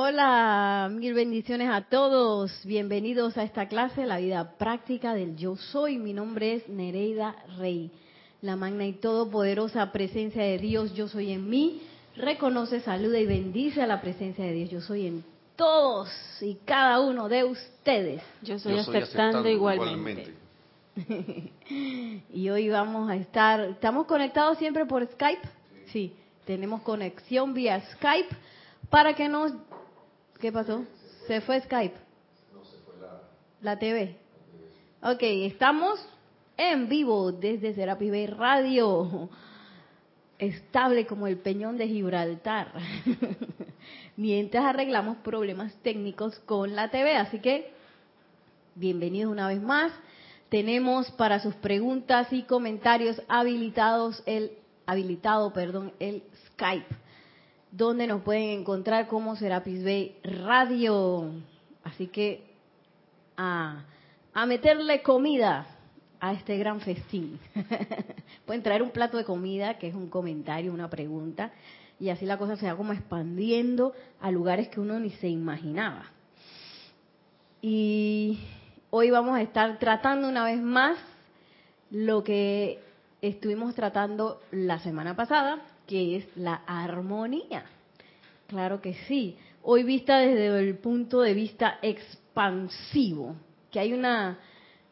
Hola, mil bendiciones a todos. Bienvenidos a esta clase, la vida práctica del yo soy. Mi nombre es Nereida Rey. La magna y todopoderosa presencia de Dios, yo soy en mí. Reconoce, saluda y bendice a la presencia de Dios. Yo soy en todos y cada uno de ustedes. Yo estoy aceptando, igualmente. y hoy vamos a estar, ¿estamos conectados siempre por Skype? Sí, tenemos conexión vía Skype para que nos ¿Qué pasó? ¿Se fue Skype? No, se fue la, la TV. Ok, estamos en vivo desde Serapis Bay Radio, estable como el peñón de Gibraltar, mientras arreglamos problemas técnicos con la TV. Así que, bienvenidos una vez más. Tenemos para sus preguntas y comentarios habilitados el habilitado, perdón, el Skype donde nos pueden encontrar como Serapis Bay Radio. Así que a, a meterle comida a este gran festín. pueden traer un plato de comida, que es un comentario, una pregunta, y así la cosa se va como expandiendo a lugares que uno ni se imaginaba. Y hoy vamos a estar tratando una vez más lo que estuvimos tratando la semana pasada, que es la armonía. Claro que sí. Hoy vista desde el punto de vista expansivo, que hay una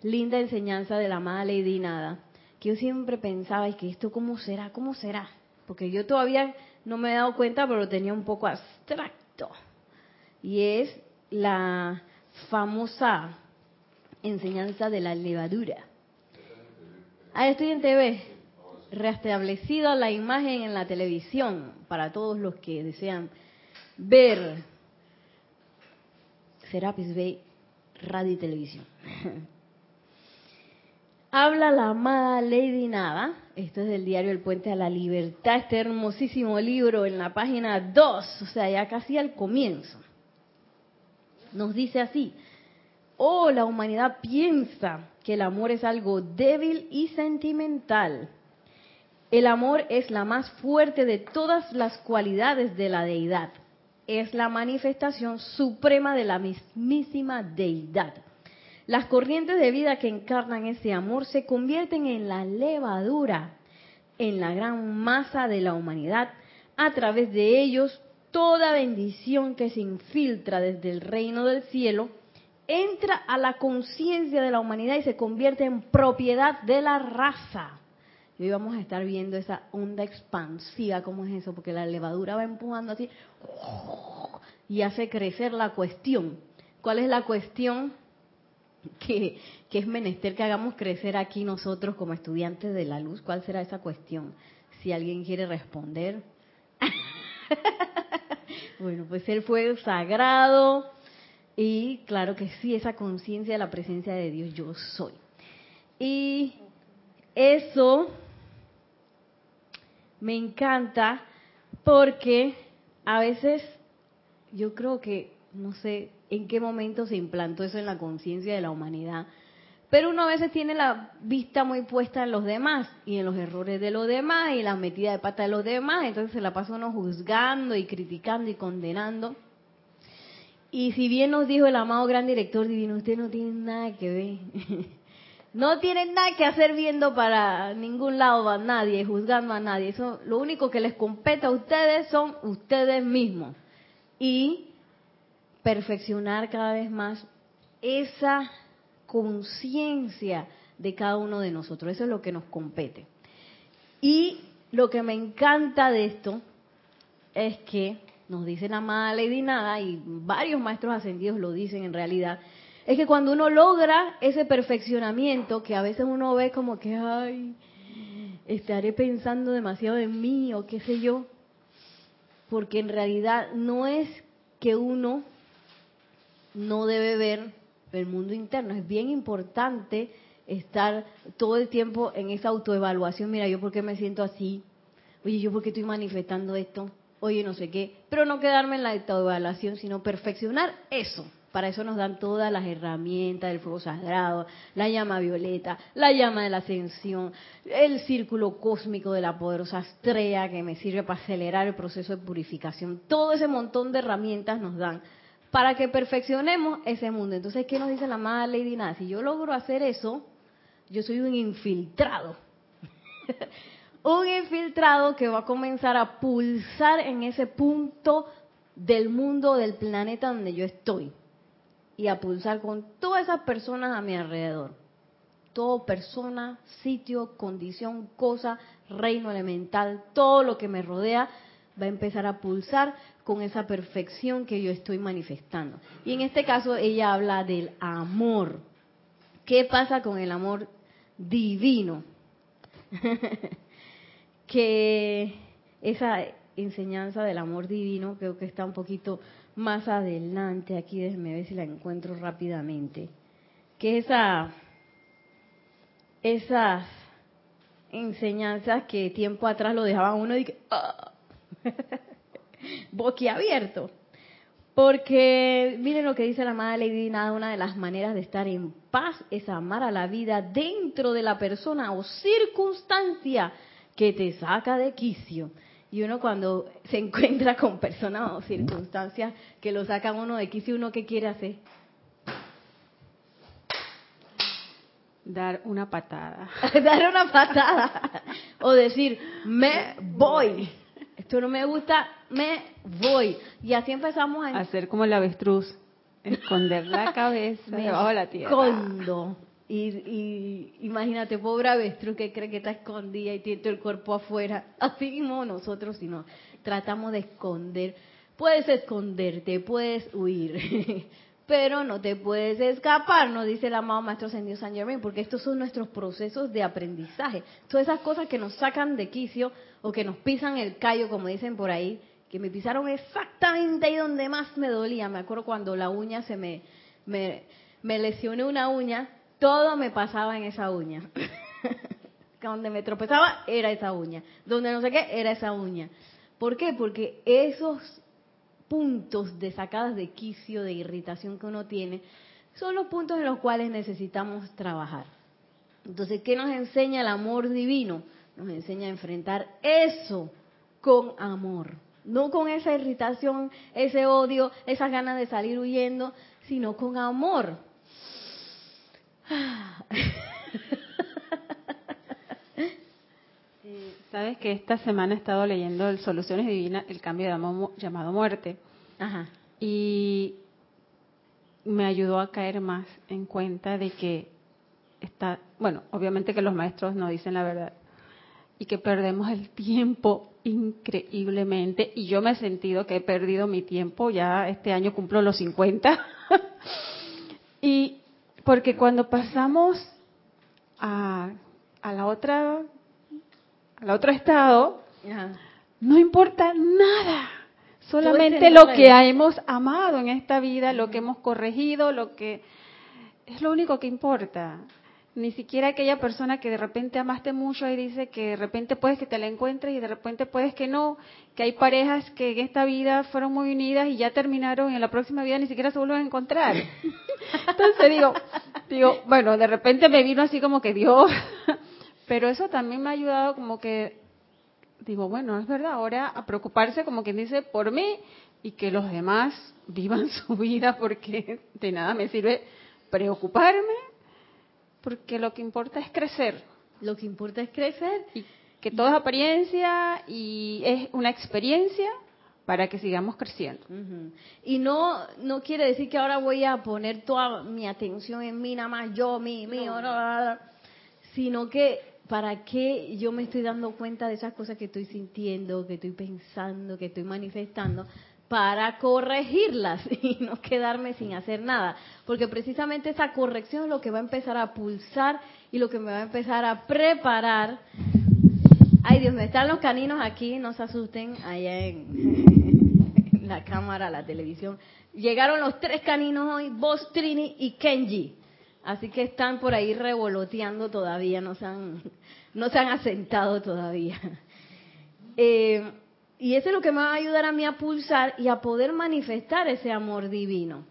linda enseñanza de la amada Lady Nada, que yo siempre pensaba, y que esto cómo será, cómo será, porque yo todavía no me he dado cuenta, pero lo tenía un poco abstracto. Y es la famosa enseñanza de la levadura. Ah, estoy en TV restablecido la imagen en la televisión para todos los que desean ver Serapis Bay Radio y Televisión. Habla la amada Lady Nada, esto es del diario El Puente a la Libertad, este hermosísimo libro en la página 2, o sea, ya casi al comienzo. Nos dice así, oh, la humanidad piensa que el amor es algo débil y sentimental el amor es la más fuerte de todas las cualidades de la deidad. Es la manifestación suprema de la mismísima deidad. Las corrientes de vida que encarnan ese amor se convierten en la levadura, en la gran masa de la humanidad. A través de ellos, toda bendición que se infiltra desde el reino del cielo entra a la conciencia de la humanidad y se convierte en propiedad de la raza. Y hoy vamos a estar viendo esa onda expansiva, ¿cómo es eso? Porque la levadura va empujando así y hace crecer la cuestión. ¿Cuál es la cuestión que, que es menester que hagamos crecer aquí nosotros como estudiantes de la luz? ¿Cuál será esa cuestión? Si alguien quiere responder. bueno, pues el fuego sagrado y claro que sí, esa conciencia de la presencia de Dios, yo soy. Y eso me encanta porque a veces yo creo que, no sé en qué momento se implantó eso en la conciencia de la humanidad, pero uno a veces tiene la vista muy puesta en los demás y en los errores de los demás y la metida de pata de los demás, entonces se la pasa uno juzgando y criticando y condenando. Y si bien nos dijo el amado gran director divino, usted no tiene nada que ver. No tienen nada que hacer viendo para ningún lado a nadie, juzgando a nadie. Eso, lo único que les compete a ustedes son ustedes mismos. Y perfeccionar cada vez más esa conciencia de cada uno de nosotros. Eso es lo que nos compete. Y lo que me encanta de esto es que nos dice la amada Lady Nada, y varios maestros ascendidos lo dicen en realidad, es que cuando uno logra ese perfeccionamiento, que a veces uno ve como que, ay, estaré pensando demasiado en mí o qué sé yo, porque en realidad no es que uno no debe ver el mundo interno, es bien importante estar todo el tiempo en esa autoevaluación, mira, yo por qué me siento así, oye, yo por qué estoy manifestando esto, oye, no sé qué, pero no quedarme en la autoevaluación, sino perfeccionar eso Para eso nos dan todas las herramientas del fuego sagrado, la llama violeta, la llama de la ascensión, el círculo cósmico de la poderosa estrella que me sirve para acelerar el proceso de purificación. Todo ese montón de herramientas nos dan para que perfeccionemos ese mundo. Entonces, ¿qué nos dice la madre Lady Nada? Si yo logro hacer eso, yo soy un infiltrado. un infiltrado que va a comenzar a pulsar en ese punto del mundo, del planeta donde yo estoy y a pulsar con todas esas personas a mi alrededor. Todo persona, sitio, condición, cosa, reino elemental, todo lo que me rodea va a empezar a pulsar con esa perfección que yo estoy manifestando. Y en este caso ella habla del amor. ¿Qué pasa con el amor divino? que esa enseñanza del amor divino creo que está un poquito más adelante, aquí déjenme ver si la encuentro rápidamente, que esa, esas enseñanzas que tiempo atrás lo dejaban uno y que, ¡ah! boquiabierto. Porque miren lo que dice la Madre Lady Nada, una de las maneras de estar en paz es amar a la vida dentro de la persona o circunstancia que te saca de quicio. Y uno cuando se encuentra con personas o circunstancias que lo sacan uno de quicio, uno qué quiere hacer? Dar una patada. Dar una patada. o decir, me voy. Esto no me gusta, me voy. Y así empezamos a... Hacer como el avestruz. Esconder la cabeza debajo de la tierra. Escondo. Y, imagínate, pobre avestruz que cree que está escondida y tiene todo el cuerpo afuera. Así mismo nosotros, si no, tratamos de esconder. Puedes esconderte, puedes huir, pero no te puedes escapar, nos dice el amado Maestro Ascendido San Germain, porque estos son nuestros procesos de aprendizaje. Todas esas cosas que nos sacan de quicio o que nos pisan el callo, como dicen por ahí, que me pisaron exactamente ahí donde más me dolía. Me acuerdo cuando la uña se me, me, me lesioné una uña todo me pasaba en esa uña. Donde me tropezaba era esa uña. Donde no sé qué era esa uña. ¿Por qué? Porque esos puntos de sacadas de quicio, de irritación que uno tiene, son los puntos en los cuales necesitamos trabajar. Entonces, ¿qué nos enseña el amor divino? Nos enseña a enfrentar eso con amor. No con esa irritación, ese odio, esas ganas de salir huyendo, sino con amor. Sabes que esta semana he estado leyendo el Soluciones Divinas, el cambio de llamado muerte. Ajá. Y me ayudó a caer más en cuenta de que está, bueno, obviamente que los maestros no dicen la verdad y que perdemos el tiempo increíblemente y yo me he sentido que he perdido mi tiempo, ya este año cumplo los 50 y porque cuando pasamos a, la otra, al otro estado, no importa nada. Solamente lo que hemos amado en esta vida, lo que hemos corregido, lo que es lo único que importa. Ni siquiera aquella persona que de repente amaste mucho y dice que de repente puedes que te la encuentres y de repente puedes que no, que hay parejas que en esta vida fueron muy unidas y ya terminaron y en la próxima vida ni siquiera se vuelven a encontrar. Entonces digo, digo, bueno, de repente me vino así como que Dios, pero eso también me ha ayudado como que, digo, bueno, es verdad, ahora a preocuparse como quien dice por mí y que los demás vivan su vida porque de nada me sirve preocuparme porque lo que importa es crecer. Lo que importa es crecer. Y que todo es apariencia y es una experiencia para que sigamos creciendo. Y no no quiere decir que ahora voy a poner toda mi atención en mí, nada más yo, mí, mío, sino que para qué yo me estoy dando cuenta de esas cosas que estoy sintiendo, que estoy pensando, que estoy manifestando, para corregirlas y no quedarme sin hacer nada. Porque precisamente esa corrección es lo que va a empezar a pulsar y lo que me va a empezar a preparar. Ay Dios, me están los caninos aquí, no se asusten, allá en la cámara, la televisión. Llegaron los tres caninos hoy, Boss, Trini y Kenji. Así que están por ahí revoloteando todavía, no se han, no se han asentado todavía. Eh, y eso es lo que me va a ayudar a mí a pulsar y a poder manifestar ese amor divino.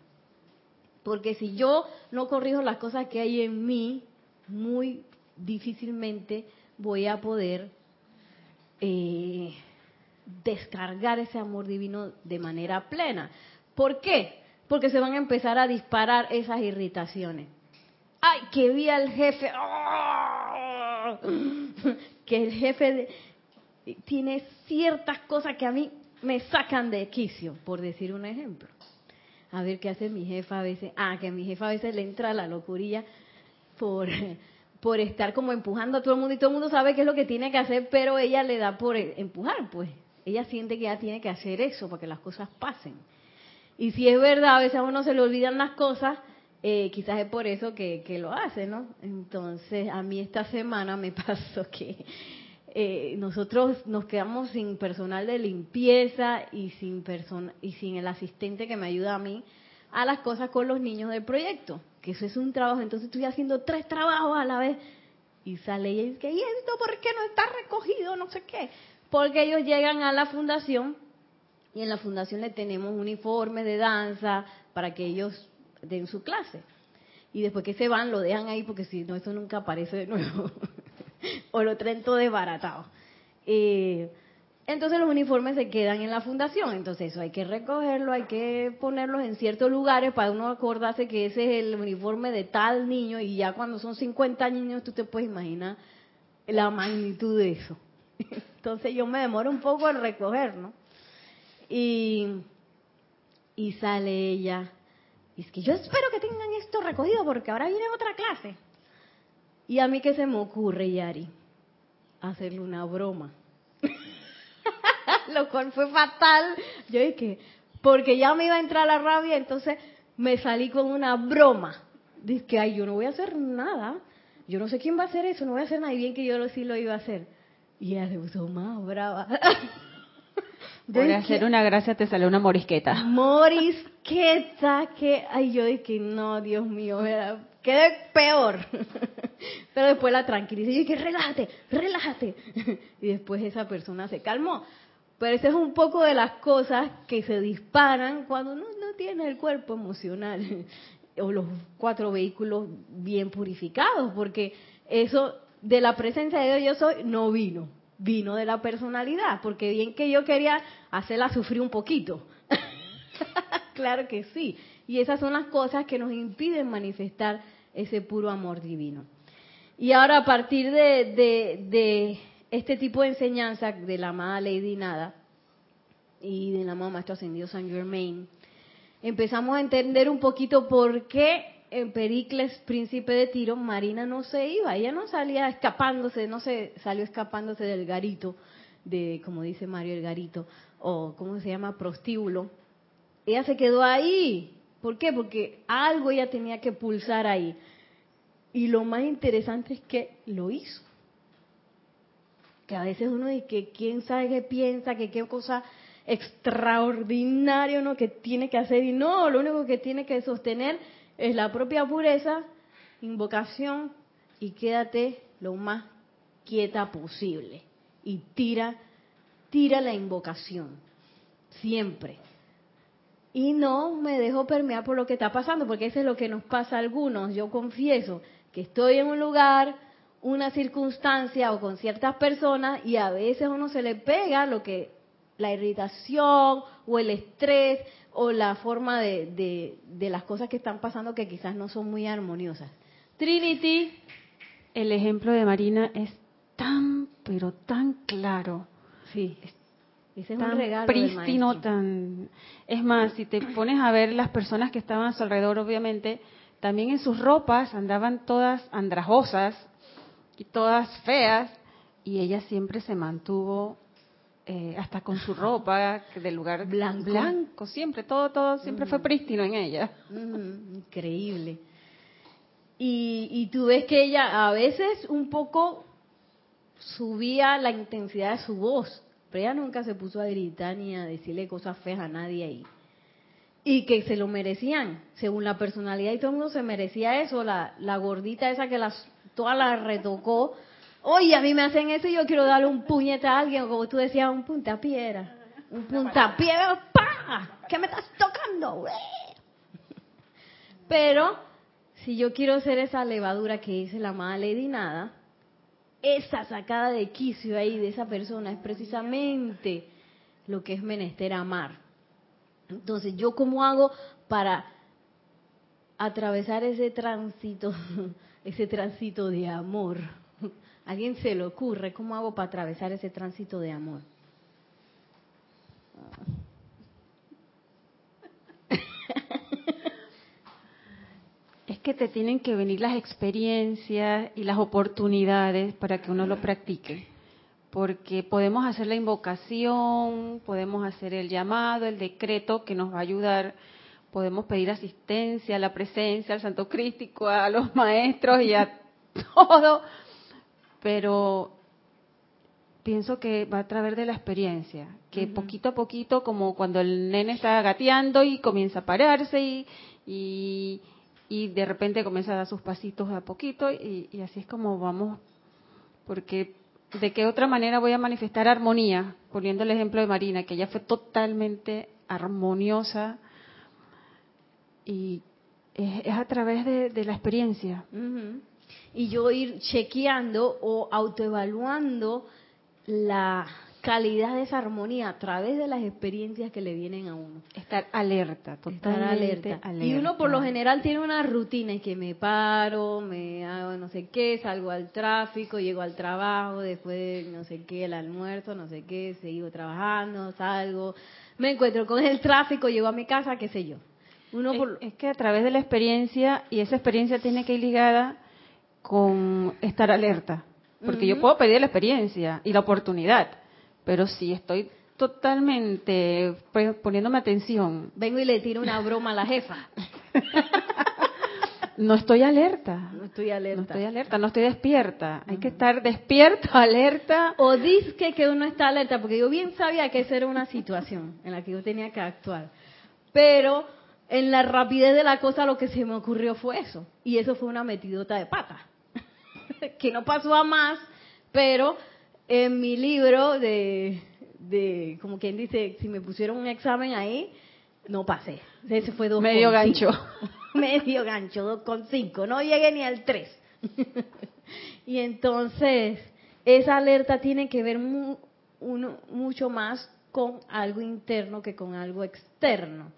Porque si yo no corrijo las cosas que hay en mí, muy difícilmente voy a poder eh, descargar ese amor divino de manera plena. ¿Por qué? Porque se van a empezar a disparar esas irritaciones. ¡Ay, que vi al jefe! ¡Ah! Que el jefe tiene ciertas cosas que a mí me sacan de quicio, por decir un ejemplo. A ver qué hace mi jefa a veces. Ah, que a mi jefa a veces le entra la locurilla por, por estar como empujando a todo el mundo y todo el mundo sabe qué es lo que tiene que hacer, pero ella le da por empujar, pues. Ella siente que ya tiene que hacer eso para que las cosas pasen. Y si es verdad, a veces a uno se le olvidan las cosas, eh, quizás es por eso que, que lo hace, ¿no? Entonces, a mí esta semana me pasó que eh, nosotros nos quedamos sin personal de limpieza y sin, persona, y sin el asistente que me ayuda a mí a las cosas con los niños del proyecto, que eso es un trabajo, entonces estoy haciendo tres trabajos a la vez y sale y dice, ¿y esto por qué no está recogido? No sé qué. Porque ellos llegan a la fundación y en la fundación le tenemos uniformes de danza para que ellos den su clase. Y después que se van, lo dejan ahí porque si no, eso nunca aparece de nuevo. o lo traen todo desbaratado. Eh, entonces los uniformes se quedan en la fundación, entonces eso hay que recogerlo, hay que ponerlos en ciertos lugares para uno acordarse que ese es el uniforme de tal niño y ya cuando son 50 niños tú te puedes imaginar la magnitud de eso. Entonces yo me demoro un poco en recoger, ¿no? Y, y sale ella, y es que yo espero que tengan esto recogido porque ahora viene otra clase. Y a mí que se me ocurre, Yari, hacerle una broma. Lo cual fue fatal. Yo dije, porque ya me iba a entrar la rabia, entonces me salí con una broma. Dice que, ay, yo no voy a hacer nada. Yo no sé quién va a hacer eso, no voy a hacer nada. Y bien que yo sí lo iba a hacer. Y ella se puso más brava. Por hacer una gracia te sale una morisqueta. Morisqueta, que, ay, yo dije, no, Dios mío, quedé peor. Pero después la tranquilicé y dije, relájate, relájate. Y después esa persona se calmó. Pero eso es un poco de las cosas que se disparan cuando no, no tienes el cuerpo emocional o los cuatro vehículos bien purificados, porque eso de la presencia de Dios yo soy no vino, vino de la personalidad, porque bien que yo quería hacerla sufrir un poquito. claro que sí. Y esas son las cosas que nos impiden manifestar ese puro amor divino. Y ahora a partir de, este tipo de enseñanza de la amada Lady Nada y del amado Maestro Ascendido San Germain, empezamos a entender un poquito por qué en Pericles, príncipe de Tiro, Marina no se iba, ella no salía escapándose, no se salió escapándose del garito, de como dice Mario, el garito, o cómo se llama, prostíbulo. Ella se quedó ahí. ¿Por qué? Porque algo ella tenía que pulsar ahí. Y lo más interesante es que lo hizo. Que a veces uno dice que quién sabe qué piensa, que qué cosa extraordinaria ¿no? que tiene que hacer y no, lo único que tiene que sostener es la propia pureza, invocación y quédate lo más quieta posible y tira tira la invocación siempre. Y no me dejo permear por lo que está pasando, porque eso es lo que nos pasa a algunos. Yo confieso que estoy en un lugar, una circunstancia o con ciertas personas y a veces a uno se le pega lo que la irritación o el estrés o la forma de, de, las cosas que están pasando que quizás no son muy armoniosas. Trinity. El ejemplo de Marina es tan, pero tan claro. Sí. Es tan un regalo prístino, tan... Es más, si te pones a ver las personas que estaban a su alrededor, obviamente, también en sus ropas andaban todas andrajosas y todas feas, y ella siempre se mantuvo eh, hasta con su ropa del lugar blanco. blanco, siempre, todo, todo, siempre fue prístino en ella. increíble. Y, y tú ves que ella a veces un poco subía la intensidad de su voz, ella nunca se puso a gritar ni a decirle cosas feas a nadie ahí. Y que se lo merecían, según la personalidad, y todo el mundo se merecía eso, la, la gordita esa que las, toda la retocó, Oye, a mí me hacen eso y yo quiero darle un puñete a alguien, como tú decías, un puntapiedra. Un puntapiedra, ¡pa! ¿Qué me estás tocando? Pero si yo quiero ser esa levadura que dice la amada Lady Nada, esa sacada de quicio ahí de esa persona es precisamente lo que es menester amar. Entonces, ¿yo cómo hago para atravesar ese tránsito, ese tránsito de amor? ¿A alguien se le ocurre cómo hago para atravesar ese tránsito de amor? Que te tienen que venir las experiencias y las oportunidades para que uno lo practique. Porque podemos hacer la invocación, podemos hacer el llamado, el decreto que nos va a ayudar, podemos pedir asistencia, la presencia, al Santo Crístico, a los maestros y a todo, pero pienso que va a través de la experiencia, que poquito a poquito, como cuando el nene está gateando y comienza a pararse y, y, de repente comienza a dar sus pasitos a poquito y, y, así es como vamos, porque de qué otra manera voy a manifestar armonía, poniendo el ejemplo de Marina, que ella fue totalmente armoniosa y es, a través de, la experiencia. Y yo ir chequeando o autoevaluando la calidad de esa armonía a través de las experiencias que le vienen a uno. Estar alerta, totalmente Estar alerta. Y uno por lo general tiene una rutina en que me paro, me hago no sé qué, salgo al tráfico, llego al trabajo, después no sé qué, el almuerzo, no sé qué, sigo trabajando, salgo, me encuentro con el tráfico, llego a mi casa, qué sé yo. Uno es que a través de la experiencia, y esa experiencia tiene que ir ligada con estar alerta, porque yo puedo pedir la experiencia y la oportunidad, pero si estoy totalmente pues, poniéndome atención. Vengo y le tiro una broma a la jefa. no estoy alerta. No estoy alerta. No estoy alerta, no estoy despierta. Hay que estar despierto, alerta. O dice que uno está alerta, porque yo bien sabía que esa era una situación en la que yo tenía que actuar. Pero en la rapidez de la cosa lo que se me ocurrió fue eso. Y eso fue una metidota de pata. que no pasó a más, pero en mi libro de, de, como quien dice, si me pusieron un examen ahí, no pasé. Ese fue dos Medio gancho. Medio gancho, dos con cinco. No llegué ni al tres. y entonces, esa alerta tiene que ver mucho más con algo interno que con algo externo.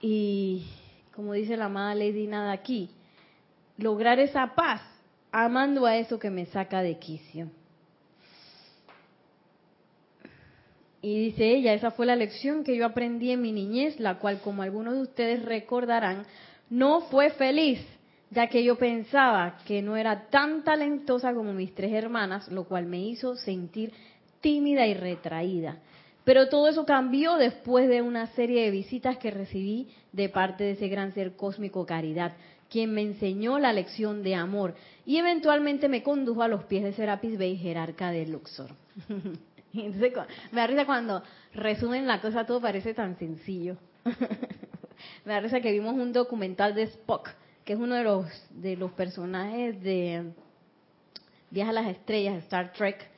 Y como dice la amada Lady Nada aquí, lograr esa paz amando a eso que me saca de quicio. Y dice ella, esa fue la lección que yo aprendí en mi niñez, la cual, como algunos de ustedes recordarán, no fue feliz, ya que yo pensaba que no era tan talentosa como mis tres hermanas, lo cual me hizo sentir tímida y retraída. Pero todo eso cambió después de una serie de visitas que recibí de parte de ese gran ser cósmico Caridad, quien me enseñó la lección de amor y eventualmente me condujo a los pies de Serapis Bey, jerarca de Luxor. Entonces, me da risa cuando resumen la cosa, todo parece tan sencillo. me da risa que vimos un documental de Spock, que es uno de los, de los personajes de Viaja a las Estrellas, Star Trek,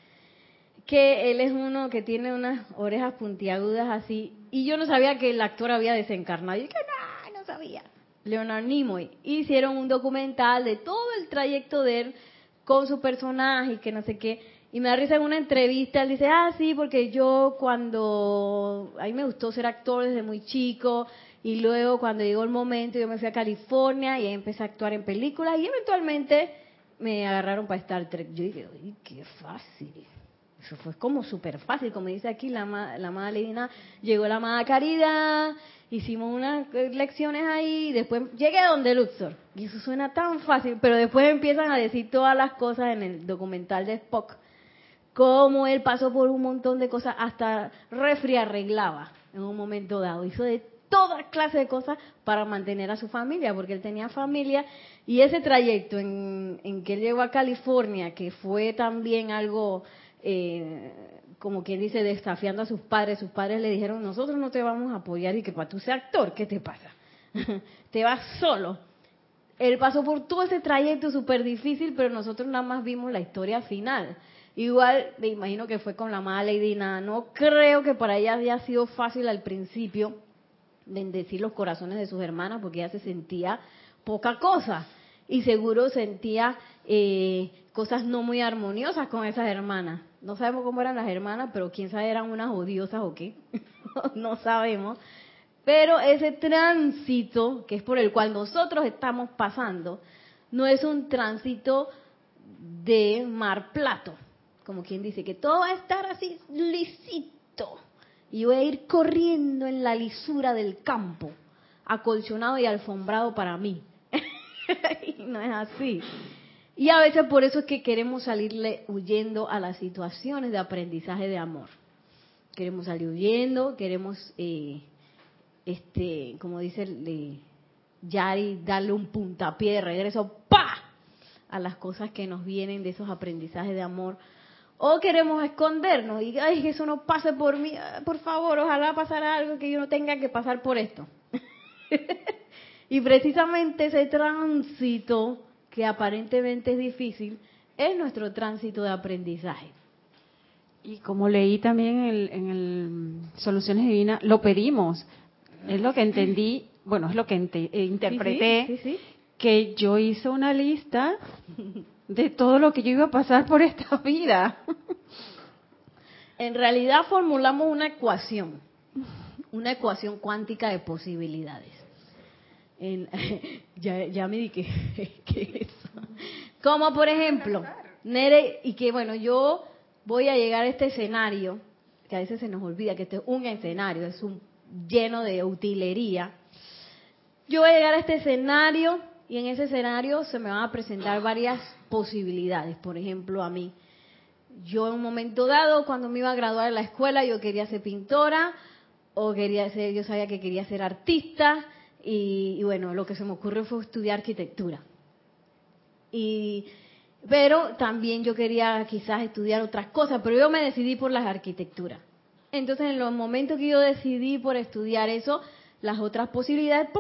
que él es uno que tiene unas orejas puntiagudas así, y yo no sabía que el actor había desencarnado. Y que no, no sabía. Leonard Nimoy. Hicieron un documental de todo el trayecto de él con su personaje y que no sé qué. Y me da risa en una entrevista, él dice, ah, sí, porque yo cuando, a mí me gustó ser actor desde muy chico, y luego cuando llegó el momento yo me fui a California y ahí empecé a actuar en películas y eventualmente me agarraron para Star Trek. Yo dije, qué fácil. Eso fue como súper fácil, como dice aquí la, la amada Lina, llegó la amada Caridad, hicimos unas lecciones ahí, después llegué a donde Luxor. Y eso suena tan fácil, pero después empiezan a decir todas las cosas en el documental de Spock, cómo él pasó por un montón de cosas, hasta refri arreglaba en un momento dado. Hizo de toda clase de cosas para mantener a su familia, porque él tenía familia y ese trayecto en, que él llegó a California, que fue también algo eh, como quien dice, desafiando a sus padres. Sus padres le dijeron, nosotros no te vamos a apoyar y que para tú seas actor, ¿qué te pasa? te vas solo. Él pasó por todo ese trayecto súper difícil, pero nosotros nada más vimos la historia final. Igual, me imagino que fue con la mala Lady Nada. No creo que para ella haya sido fácil al principio, bendecir los corazones de sus hermanas porque ella se sentía poca cosa y seguro sentía eh, cosas no muy armoniosas con esas hermanas. No sabemos cómo eran las hermanas, pero quién sabe eran unas odiosas o qué. no sabemos. Pero ese tránsito, que es por el cual nosotros estamos pasando, no es un tránsito de mar plato, como quien dice que todo va a estar así lisito y voy a ir corriendo en la lisura del campo, acolchonado y alfombrado para mí. y no es así. Y a veces por eso es que queremos salirle huyendo a las situaciones de aprendizaje de amor. Queremos salir huyendo, queremos, eh, este, como dice eh, Yari, darle un puntapié de regreso, ¡pa! a las cosas que nos vienen de esos aprendizajes de amor. O queremos escondernos y, ay, que eso no pase por mí, ah, por favor, ojalá pasara algo que yo no tenga que pasar por esto. y precisamente ese tránsito que aparentemente es difícil es nuestro tránsito de aprendizaje. Y como leí también en el, Soluciones Divinas, lo pedimos. Es lo que entendí, bueno, es lo que eh, interpreté, que yo hice una lista de todo lo que yo iba a pasar por esta vida. En realidad formulamos una ecuación, una ecuación cuántica de posibilidades. ya, me di que, eso. Como por ejemplo, Nere, y que bueno, yo voy a llegar a este escenario, que a veces se nos olvida que este es un escenario, es un lleno de utilería. Yo voy a llegar a este escenario y en ese escenario se me van a presentar varias posibilidades. Por ejemplo, a mí, yo en un momento dado, cuando me iba a graduar en la escuela, yo quería ser pintora o quería ser, yo sabía que quería ser artista y, bueno, lo que se me ocurrió fue estudiar arquitectura. Y, pero también yo quería quizás estudiar otras cosas, pero yo me decidí por las arquitecturas. Entonces, en los momentos que yo decidí por estudiar eso, las otras posibilidades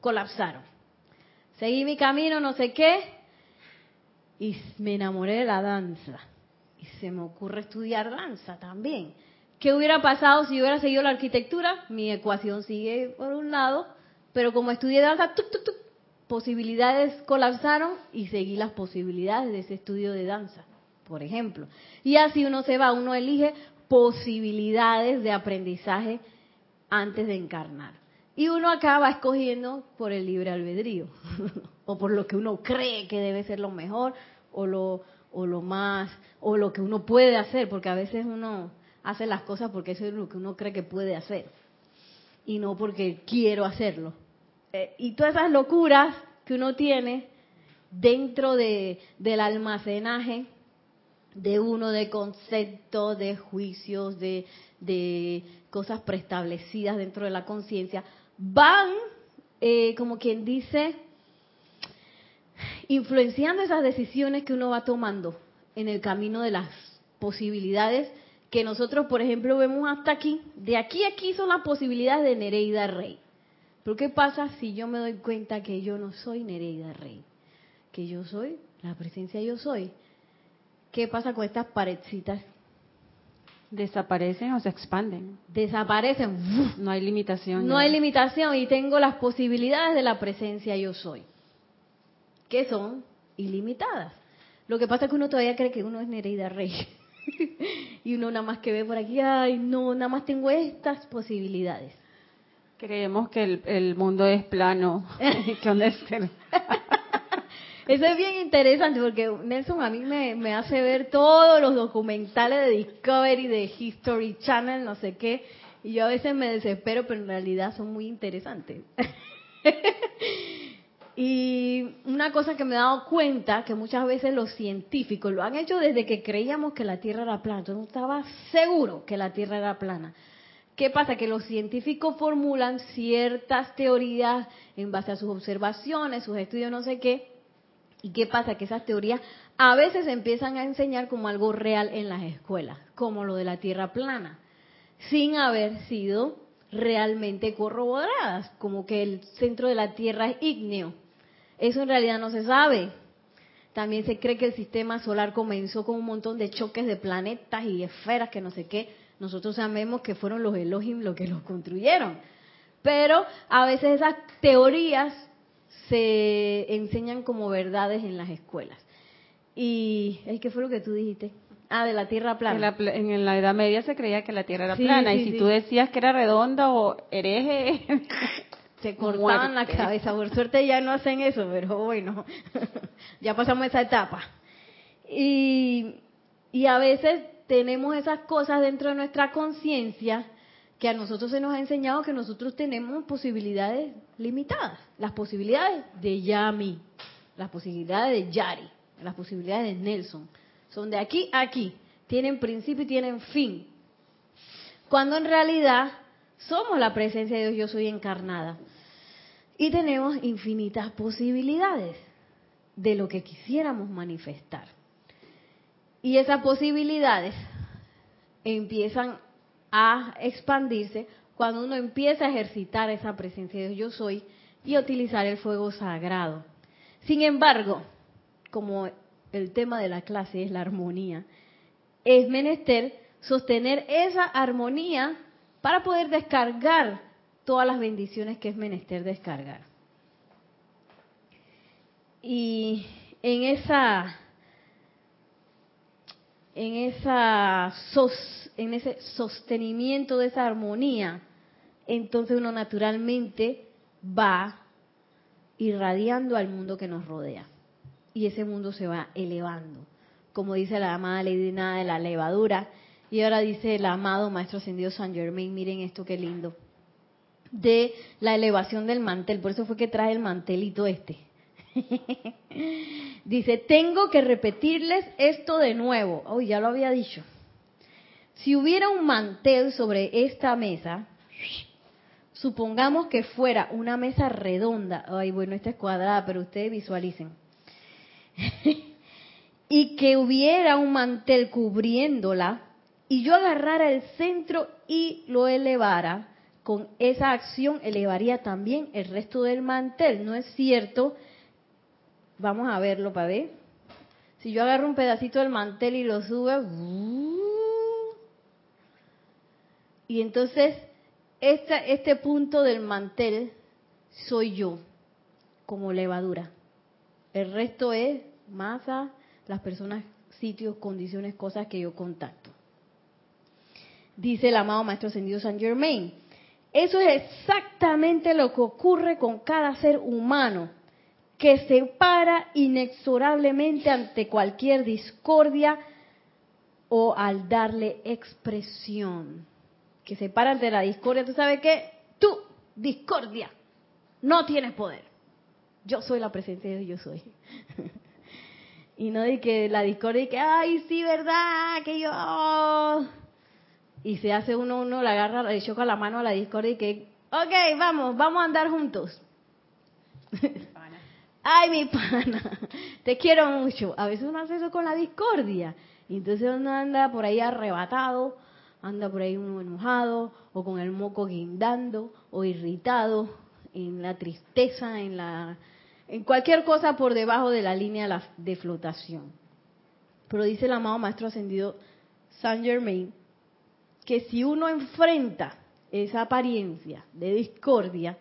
colapsaron. Seguí mi camino, no sé qué, y me enamoré de la danza. Y se me ocurre estudiar danza también. ¿Qué hubiera pasado si hubiera seguido la arquitectura? Mi ecuación sigue por un lado pero como estudié danza, posibilidades colapsaron y seguí las posibilidades de ese estudio de danza, por ejemplo. Y así uno se va, uno elige posibilidades de aprendizaje antes de encarnar. Y uno acaba escogiendo por el libre albedrío, o por lo que uno cree que debe ser lo mejor, o lo, o lo más, o lo que uno puede hacer, porque a veces uno hace las cosas porque eso es lo que uno cree que puede hacer y no porque quiero hacerlo. Eh, y todas esas locuras que uno tiene dentro de, del almacenaje de uno de conceptos, de juicios, de, de cosas preestablecidas dentro de la conciencia, van, eh, como quien dice, influenciando esas decisiones que uno va tomando en el camino de las posibilidades que nosotros, por ejemplo, vemos hasta aquí. De aquí a aquí son las posibilidades de Nereida Rey. Pero ¿qué pasa si yo me doy cuenta que yo no soy Nereida Rey? Que yo soy la presencia yo soy. ¿Qué pasa con estas paredcitas? Desaparecen o se expanden. Desaparecen. No hay limitación. No hay limitación y tengo las posibilidades de la presencia yo soy. Que son ilimitadas. Lo que pasa es que uno todavía cree que uno es Nereida Rey. y uno nada más que ve por aquí, ay, no, nada más tengo estas posibilidades. Creemos que el, mundo es plano, que Eso es bien interesante porque Nelson a mí me, me, hace ver todos los documentales de Discovery, de History Channel, no sé qué, y yo a veces me desespero, pero en realidad son muy interesantes. Y una cosa que me he dado cuenta, que muchas veces los científicos lo han hecho desde que creíamos que la Tierra era plana. Entonces no estaba seguro que la Tierra era plana. ¿Qué pasa? Que los científicos formulan ciertas teorías en base a sus observaciones, sus estudios, no sé qué. ¿Y qué pasa? Que esas teorías a veces empiezan a enseñar como algo real en las escuelas, como lo de la Tierra plana, sin haber sido realmente corroboradas, como que el centro de la Tierra es ígneo eso en realidad no se sabe. También se cree que el sistema solar comenzó con un montón de choques de planetas y esferas que no sé qué. Nosotros sabemos que fueron los Elohim los que los construyeron. Pero a veces esas teorías se enseñan como verdades en las escuelas. ¿Y qué fue lo que tú dijiste? Ah, de la Tierra plana. En la, Edad Media se creía que la Tierra era plana y si tú decías que era redonda o hereje... se cortaban la cabeza. Por suerte ya no hacen eso, pero bueno, ya pasamos esa etapa. Y, y a veces tenemos esas cosas dentro de nuestra conciencia que a nosotros se nos ha enseñado que nosotros tenemos posibilidades limitadas. Las posibilidades de Yami, las posibilidades de Yari, las posibilidades de Nelson. Son de aquí a aquí. Tienen principio y tienen fin. Cuando en realidad somos la presencia de Dios, yo soy encarnada. Y tenemos infinitas posibilidades de lo que quisiéramos manifestar. Y esas posibilidades empiezan a expandirse cuando uno empieza a ejercitar esa presencia de yo soy y utilizar el fuego sagrado. Sin embargo, como el tema de la clase es la armonía, es menester sostener esa armonía para poder descargar todas las bendiciones que es menester descargar. Y en esa en esa en ese sostenimiento de esa armonía, entonces uno naturalmente va irradiando al mundo que nos rodea. Y ese mundo se va elevando. Como dice la amada Lady Nada de la levadura. Y ahora dice el amado Maestro Ascendido San Germain, miren esto qué lindo. De la elevación del mantel. Por eso fue que trae el mantelito este. Dice, tengo que repetirles esto de nuevo. Oh, ya lo había dicho. Si hubiera un mantel sobre esta mesa, supongamos que fuera una mesa redonda. Ay, bueno, esta es cuadrada, pero ustedes visualicen. y que hubiera un mantel cubriéndola, y yo agarrara el centro y lo elevara, con esa acción elevaría también el resto del mantel. ¿No es cierto Vamos a verlo para ver. Si yo agarro un pedacito del mantel y lo subo, uh, y entonces este, este punto del mantel soy yo, como levadura. El resto es masa, las personas, sitios, condiciones, cosas que yo contacto. Dice el amado Maestro Ascendido San Germain. Eso es exactamente lo que ocurre con cada ser humano que se para inexorablemente ante cualquier discordia o al darle expresión. Que se para ante la discordia, tú sabes que tú, discordia, no tienes poder. Yo soy la presencia de Dios, yo soy. y no de que la discordia y que, ay, sí, verdad, que yo... Y se hace uno, uno le agarra, le choca la mano a la discordia y que, ok, vamos, vamos a andar juntos. ay mi pana, te quiero mucho. A veces uno hace eso con la discordia. Y entonces uno anda por ahí arrebatado, anda por ahí uno enojado, o con el moco guindando, o irritado, en la tristeza, en la en cualquier cosa por debajo de la línea de flotación. Pero dice el amado Maestro Ascendido Saint Germain que si uno enfrenta esa apariencia de discordia,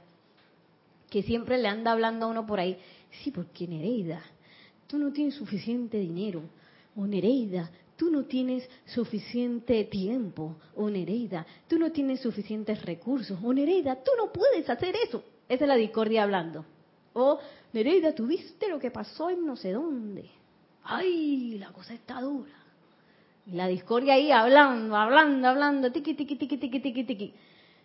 que siempre le anda hablando a uno por ahí, Sí, porque Nereida, tú no tienes suficiente dinero. O Nereida, tú no tienes suficiente tiempo. O Nereida, tú no tienes suficientes recursos. O Nereida, tú no puedes hacer eso. Esa es la discordia hablando. O Nereida, ¿tú viste lo que pasó en no sé dónde? ¡Ay, la cosa está dura! Y la discordia ahí hablando, hablando, hablando, tiqui, tiqui, tiqui, tiqui, tiqui, tiqui.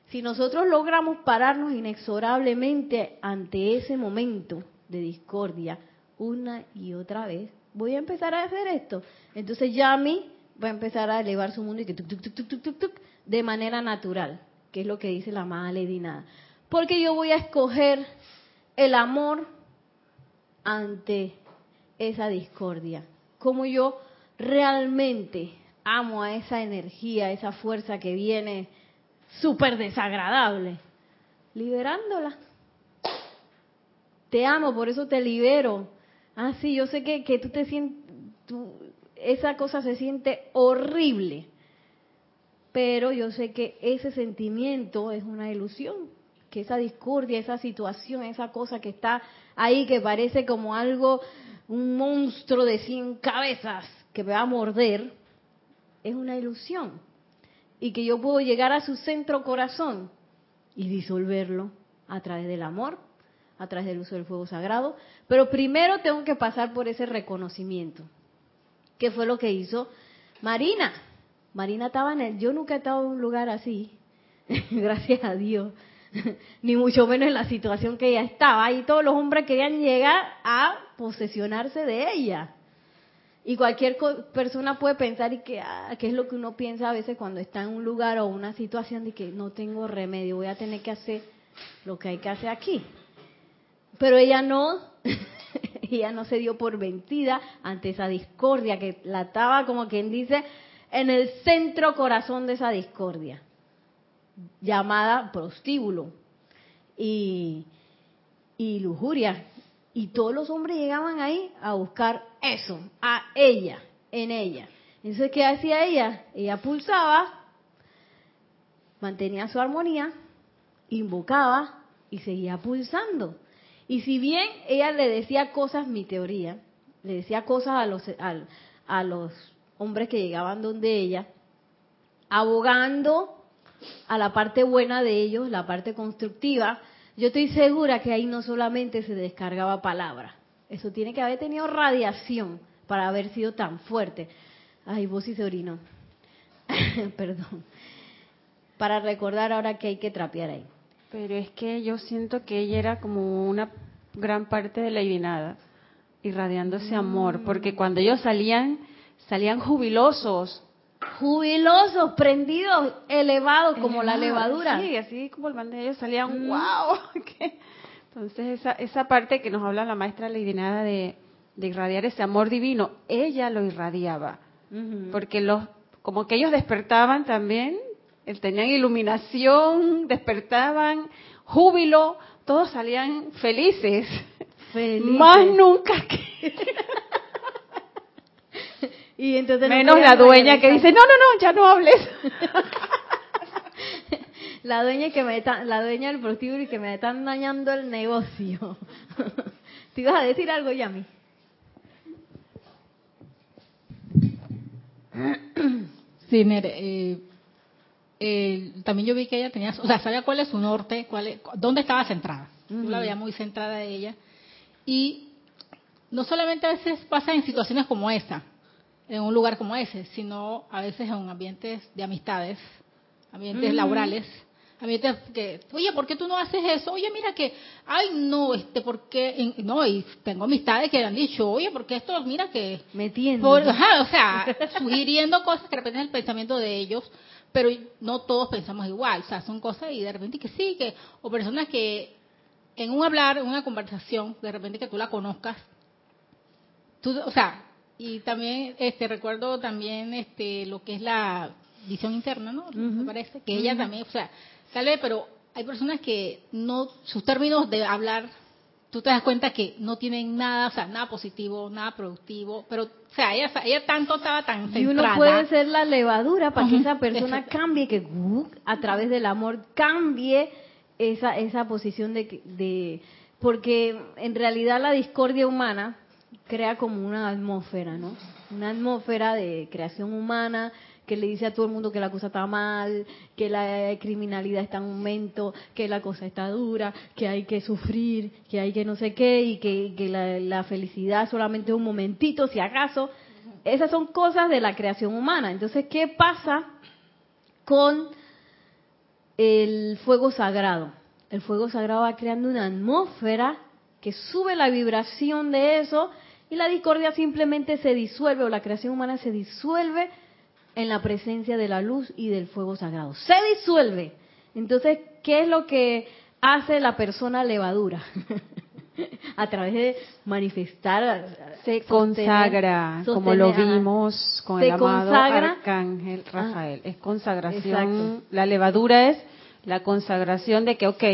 Si nosotros logramos pararnos inexorablemente ante ese momento de discordia una y otra vez, voy a empezar a hacer esto. Entonces Yami va a empezar a elevar su mundo y que de manera natural, que es lo que dice la amada Lady Nada. Porque yo voy a escoger el amor ante esa discordia. Como yo realmente amo a esa energía, a esa fuerza que viene súper desagradable, liberándola te amo, por eso te libero. Ah, sí, yo sé que, que tú te sientes, esa cosa se siente horrible, pero yo sé que ese sentimiento es una ilusión que esa discordia, esa situación, esa cosa que está ahí que parece como algo, un monstruo de cien cabezas que me va a morder, es una ilusión. Y que yo puedo llegar a su centro corazón y disolverlo a través del amor, a través del uso del fuego sagrado. Pero primero tengo que pasar por ese reconocimiento. ¿Qué fue lo que hizo Marina? Marina estaba en el... Yo nunca he estado en un lugar así, gracias a Dios, ni mucho menos en la situación que ella estaba. Y todos los hombres querían llegar a posesionarse de ella. Y cualquier persona puede pensar y que, ah, es lo que uno piensa a veces cuando está en un lugar o una situación de que no tengo remedio, voy a tener que hacer lo que hay que hacer aquí. Pero ella no, ella no se dio por vencida ante esa discordia que la estaba, como quien dice, en el centro corazón de esa discordia, llamada prostíbulo y, y lujuria, y todos los hombres llegaban ahí a buscar eso, a ella, en ella. Entonces, ¿qué hacía ella? Ella pulsaba, mantenía su armonía, invocaba y seguía pulsando. Y si bien ella le decía cosas, mi teoría, le decía cosas a los, a, los hombres que llegaban donde ella, abogando a la parte buena de ellos, la parte constructiva, yo estoy segura que ahí no solamente se descargaba palabra, eso tiene que haber tenido radiación para haber sido tan fuerte. Ay, vos y se. Perdón. Para recordar ahora que hay que trapear ahí. Pero es que yo siento que ella era como una gran parte de la divinada, irradiando ese amor, mm. porque cuando ellos salían, salían jubilosos, jubilosos, prendidos, elevados como la levadura. Sí, así como el de ellos salían, wow. Entonces esa, esa parte que nos habla la maestra Lady Nada de, de irradiar ese amor divino, ella lo irradiaba, porque los, como que ellos despertaban también, tenían iluminación, despertaban, júbilo, todos salían felices. Más nunca que... Y entonces Menos la dueña que dice, no, no, no, ya no hables. la dueña que me la dueña del prostíbulo y que me están dañando el negocio. ¿Te ibas a decir algo, Yami? Sí, Nere, eh, eh, también yo vi que ella tenía, o sea, sabía cuál es su norte, cuál dónde estaba centrada. Yo la veía muy centrada ella. Y no solamente a veces pasa en situaciones como esta, en un lugar como ese, sino a veces en ambientes de amistades, ambientes laborales, ambientes que, oye, ¿por qué tú no haces eso? Oye, mira que, ay, no, este, ¿por qué? No, y tengo amistades que han dicho, oye, porque esto, mira que... Metiendo. o sea, sugiriendo cosas que de repente es el pensamiento de ellos, pero no todos pensamos igual, o sea, son cosas y de repente que sí, que, o personas que en un hablar, en una conversación, de repente que tú la conozcas, tú, o sea, y también este recuerdo también este lo que es la visión interna, ¿no? Me parece que ella también, o sea, tal vez, pero hay personas que no sus términos de hablar tú te das cuenta que no tienen nada, o sea, nada positivo, nada productivo, pero, o sea, ella, ella tanto estaba tan centrada. Y uno puede ser la levadura para que esa persona cambie, que uh, a través del amor cambie esa, esa posición de, de, porque en realidad la discordia humana crea como una atmósfera, ¿no? Una atmósfera de creación humana que le dice a todo el mundo que la cosa está mal, que la criminalidad está en aumento, que la cosa está dura, que hay que sufrir, que hay que no sé qué y que, la, la, felicidad solamente es un momentito, si acaso. Esas son cosas de la creación humana. Entonces, ¿qué pasa con el fuego sagrado? El fuego sagrado va creando una atmósfera que sube la vibración de eso y la discordia simplemente se disuelve o la creación humana se disuelve en la presencia de la luz y del fuego sagrado. Se disuelve. Entonces, ¿qué es lo que hace la persona levadura? a través de manifestar se consagra como lo vimos con el amado arcángel Rafael es consagración la levadura es la consagración de que ok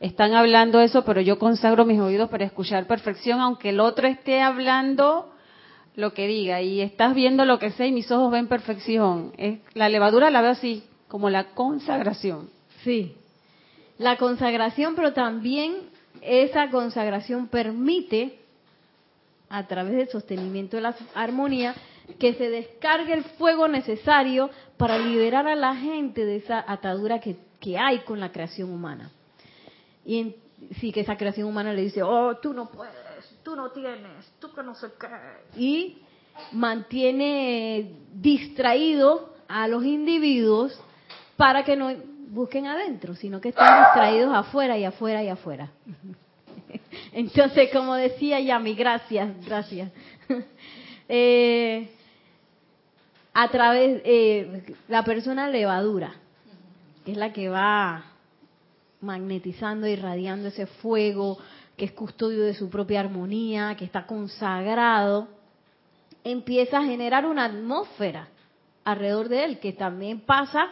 están hablando eso, pero yo consagro mis oídos para escuchar perfección, aunque el otro esté hablando lo que diga, y estás viendo lo que sé y mis ojos ven perfección. La levadura la veo así, como la consagración. Sí. La consagración, pero también esa consagración permite, a través del sostenimiento de la armonía, que se descargue el fuego necesario para liberar a la gente de esa atadura que, hay con la creación humana. Y sí que esa creación humana le dice, oh, tú no puedes, tú no tienes, tú que no sé qué. Y mantiene distraído a los individuos para que no busquen adentro, sino que estén distraídos afuera y afuera y afuera. Entonces, como decía Yami, gracias, gracias. Eh, a través, eh, la persona levadura, que es la que va magnetizando, irradiando ese fuego, que es custodio de su propia armonía, que está consagrado, empieza a generar una atmósfera alrededor de él, que también pasa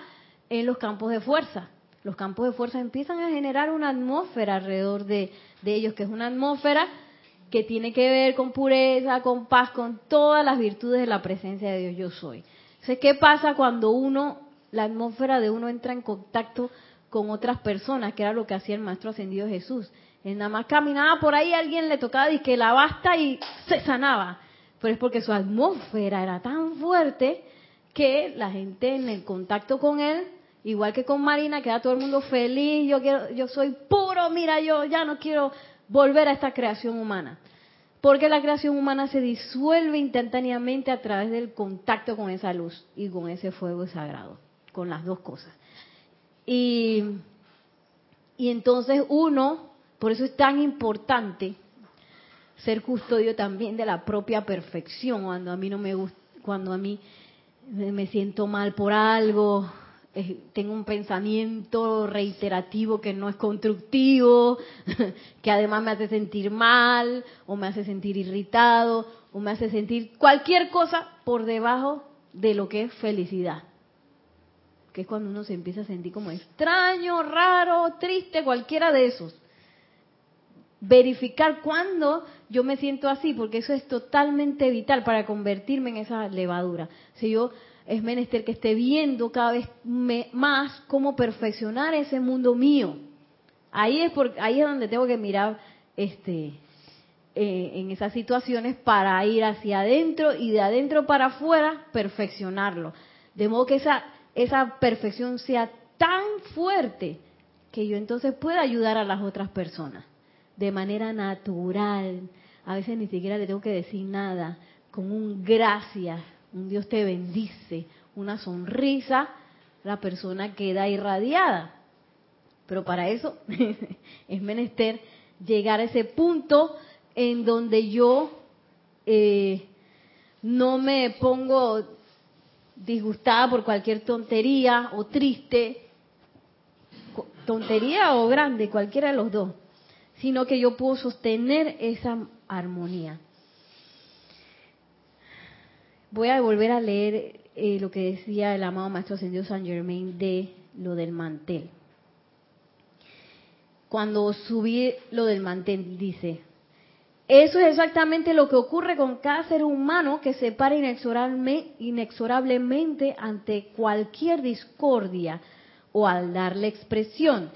en los campos de fuerza. Los campos de fuerza empiezan a generar una atmósfera alrededor de, ellos, que es una atmósfera que tiene que ver con pureza, con paz, con todas las virtudes de la presencia de Dios yo soy. Entonces, ¿qué pasa cuando uno, la atmósfera de uno entra en contacto con otras personas, que era lo que hacía el Maestro Ascendido Jesús? Él nada más caminaba por ahí, alguien le tocaba y que la basta y se sanaba. Pero es porque su atmósfera era tan fuerte que la gente en el contacto con él, igual que con Marina, queda todo el mundo feliz, yo quiero, yo soy puro, mira, yo ya no quiero volver a esta creación humana. Porque la creación humana se disuelve instantáneamente a través del contacto con esa luz y con ese fuego sagrado, con las dos cosas. Y, y entonces uno, por eso es tan importante ser custodio también de la propia perfección, cuando a mí no me gusta, cuando a mí me siento mal por algo, eh, tengo un pensamiento reiterativo que no es constructivo, que además me hace sentir mal, o me hace sentir irritado, o me hace sentir cualquier cosa por debajo de lo que es felicidad. Que es cuando uno se empieza a sentir como extraño, raro, triste, cualquiera de esos. Verificar cuándo yo me siento así, porque eso es totalmente vital para convertirme en esa levadura. Si yo es menester que esté viendo cada vez más cómo perfeccionar ese mundo mío. Ahí es por, ahí es donde tengo que mirar este eh, en esas situaciones para ir hacia adentro y de adentro para afuera perfeccionarlo. De modo que esa esa perfección sea tan fuerte que yo entonces pueda ayudar a las otras personas de manera natural. A veces ni siquiera le tengo que decir nada, con un gracias, un Dios te bendice, una sonrisa, la persona queda irradiada. Pero para eso es menester llegar a ese punto en donde yo eh, no me pongo disgustada por cualquier tontería o triste, tontería o grande, cualquiera de los dos, sino que yo puedo sostener esa armonía. Voy a volver a leer eh, lo que decía el amado Maestro Ascendido San Germain de lo del mantel. Cuando subí lo del mantel, dice, eso es exactamente lo que ocurre con cada ser humano que se para inexorablemente ante cualquier discordia o al darle expresión.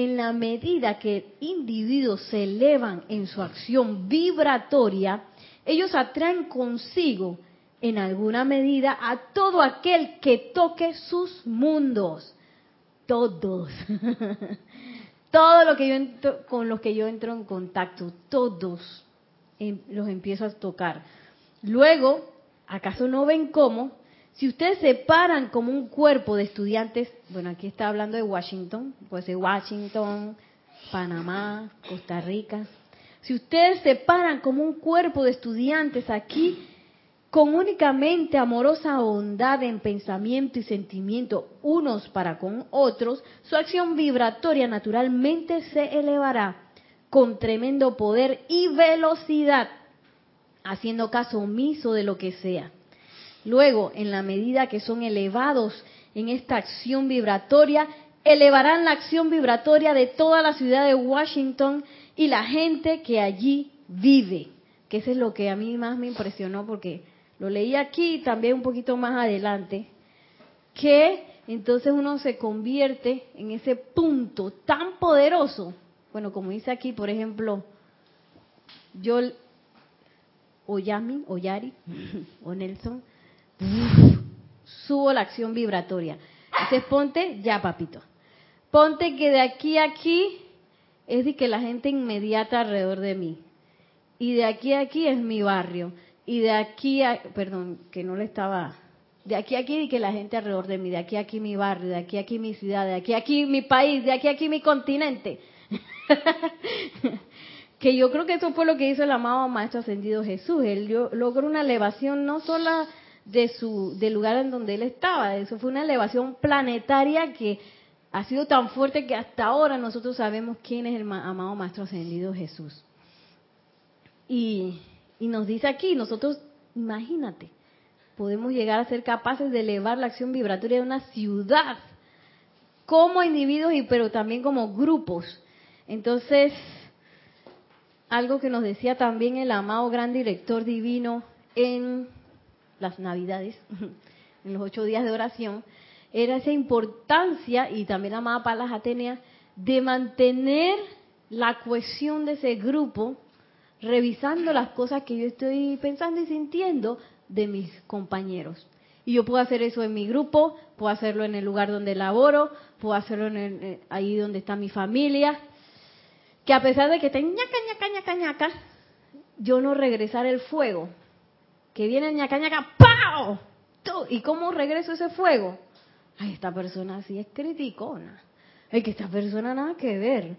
En la medida que individuos se elevan en su acción vibratoria, ellos atraen consigo en alguna medida a todo aquel que toque sus mundos. Todos. Todo lo que yo con los que yo entro en contacto, todos em, los empiezo a tocar. Luego, ¿acaso no ven cómo? Si ustedes se paran como un cuerpo de estudiantes, bueno, aquí está hablando de Washington, puede ser Washington, Panamá, Costa Rica. Si ustedes se paran como un cuerpo de estudiantes aquí, con únicamente amorosa bondad en pensamiento y sentimiento unos para con otros, su acción vibratoria naturalmente se elevará con tremendo poder y velocidad, haciendo caso omiso de lo que sea. Luego, en la medida que son elevados en esta acción vibratoria, elevarán la acción vibratoria de toda la ciudad de Washington y la gente que allí vive. Que eso es lo que a mí más me impresionó porque lo leí aquí también un poquito más adelante, que entonces uno se convierte en ese punto tan poderoso. Bueno, como dice aquí, por ejemplo, yo, o Yami, o Yari, o Nelson, subo la acción vibratoria. Dices, ponte, ya papito. Ponte que de aquí a aquí es de que la gente inmediata alrededor de mí. Y de aquí a aquí es mi barrio. Y de aquí a, perdón, que no le estaba, de aquí a aquí que la gente alrededor de mí, de aquí a aquí mi barrio, de aquí a aquí mi ciudad, de aquí a aquí mi país, de aquí a aquí mi continente. que yo creo que eso fue lo que hizo el amado Maestro Ascendido Jesús. Él logró una elevación no solo de su, del lugar en donde él estaba, eso fue una elevación planetaria que ha sido tan fuerte que hasta ahora nosotros sabemos quién es el amado Maestro Ascendido Jesús. Y, y nos dice aquí, nosotros, imagínate, podemos llegar a ser capaces de elevar la acción vibratoria de una ciudad como individuos y pero también como grupos. Entonces, algo que nos decía también el amado gran director divino en las navidades, en los ocho días de oración, era esa importancia, y también la amada Palas Atenea, de mantener la cohesión de ese grupo, revisando las cosas que yo estoy pensando y sintiendo de mis compañeros. Y yo puedo hacer eso en mi grupo, puedo hacerlo en el lugar donde laboro, puedo hacerlo en eh, ahí donde está mi familia. Que a pesar de que esté ñaca, ñaca, ñaca, ñaca, yo no regresar el fuego. Que viene ñaca, ñaca, ¡pau! ¿Y cómo regreso ese fuego? ay, esta persona sí es criticona, ay, que esta persona nada que ver.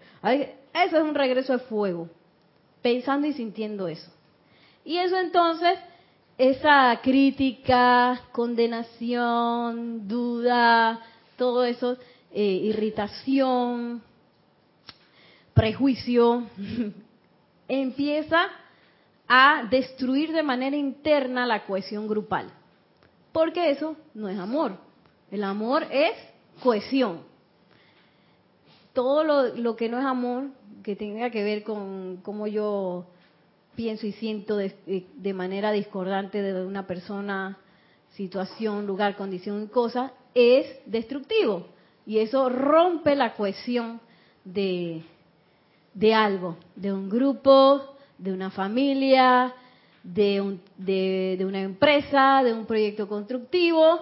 eso es un regreso de fuego, pensando y sintiendo eso. Y eso entonces, esa crítica, condenación, duda, todo eso, eh, irritación, prejuicio, empieza a destruir de manera interna la cohesión grupal. Porque eso no es amor. El amor es cohesión. Todo lo, que no es amor, que tenga que ver con cómo yo pienso y siento de, manera discordante de una persona, situación, lugar, condición y cosa, es destructivo. Y eso rompe la cohesión de, de algo, de un grupo, de una familia, de, de, una empresa, de un proyecto constructivo,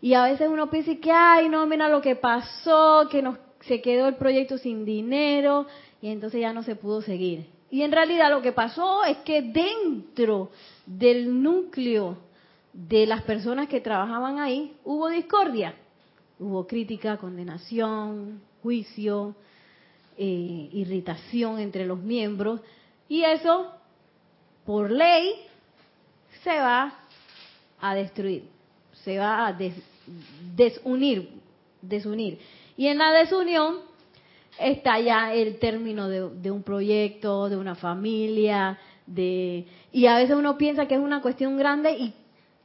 y a veces uno piensa que, ay, no, mira lo que pasó, que nos, se quedó el proyecto sin dinero y entonces ya no se pudo seguir. Y en realidad lo que pasó es que dentro del núcleo de las personas que trabajaban ahí hubo discordia, hubo crítica, condenación, juicio, eh, irritación entre los miembros y eso por ley se va a destruir, se va a desunir, desunir. Y en la desunión está ya el término de, un proyecto, de una familia, de y a veces uno piensa que es una cuestión grande y,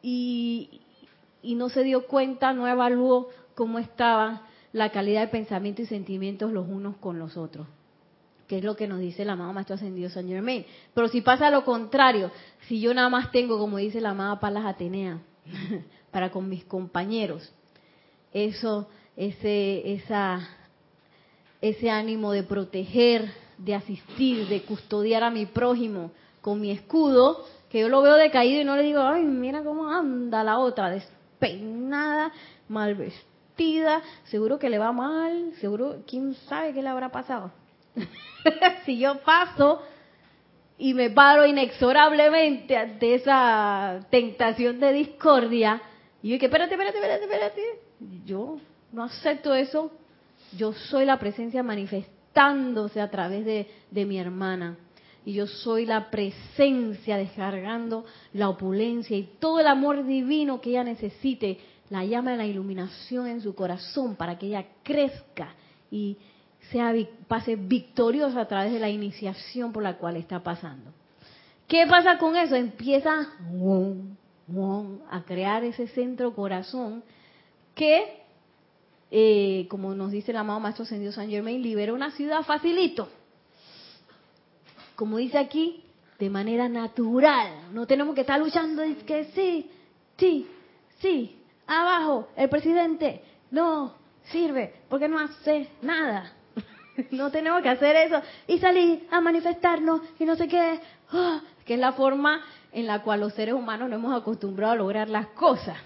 y, y no se dio cuenta, no evaluó cómo estaba la calidad de pensamiento y sentimientos los unos con los otros que es lo que nos dice el amado Maestro Ascendido San Germain. Pero si pasa lo contrario, si yo nada más tengo, como dice la amada Palas Atenea, para con mis compañeros. Eso, ese, esa, ese ánimo de proteger, de asistir, de custodiar a mi prójimo con mi escudo, que yo lo veo decaído y no le digo, ay, mira cómo anda la otra, despeinada, mal vestida, seguro que le va mal, seguro, quién sabe qué le habrá pasado. si yo paso y me paro inexorablemente ante esa tentación de discordia, y yo dije, espérate, espérate, espérate, espérate. Yo no acepto eso. Yo soy la presencia manifestándose a través de, de mi hermana. Y yo soy la presencia descargando la opulencia y todo el amor divino que ella necesite, la llama de la iluminación en su corazón para que ella crezca y sea pase victoriosa a través de la iniciación por la cual está pasando. ¿Qué pasa con eso? Empieza a crear ese centro corazón que, eh, como nos dice el amado Maestro Ascendido San Germain, libera una ciudad facilito. Como dice aquí, de manera natural. No tenemos que estar luchando y que sí, sí, sí, abajo, el presidente, no sirve, porque no hace nada. no tenemos que hacer eso y salir a manifestarnos y no sé qué, ah, que es la forma en la cual los seres humanos no hemos acostumbrado a lograr las cosas,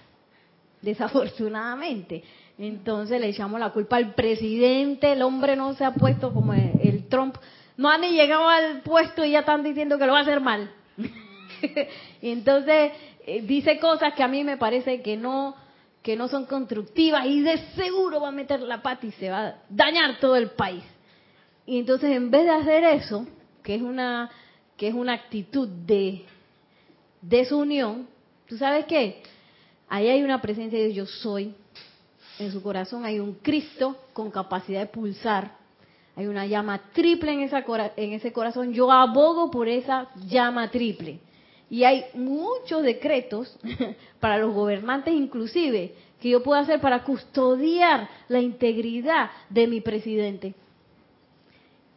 desafortunadamente. Entonces le echamos la culpa al presidente, el hombre no se ha puesto como el, Trump, no ha ni llegado al puesto y ya están diciendo que lo va a hacer mal. entonces eh, dice cosas que a mí me parece que no que no son constructivas y de seguro va a meter la pata y se va a dañar todo el país. Y entonces en vez de hacer eso, que es una que es una actitud de desunión, ¿tú sabes qué? Ahí hay una presencia de yo soy. En su corazón hay un Cristo con capacidad de pulsar. Hay una llama triple en, esa, en ese corazón. Yo abogo por esa llama triple. Y hay muchos decretos para los gobernantes inclusive que yo puedo hacer para custodiar la integridad de mi presidente.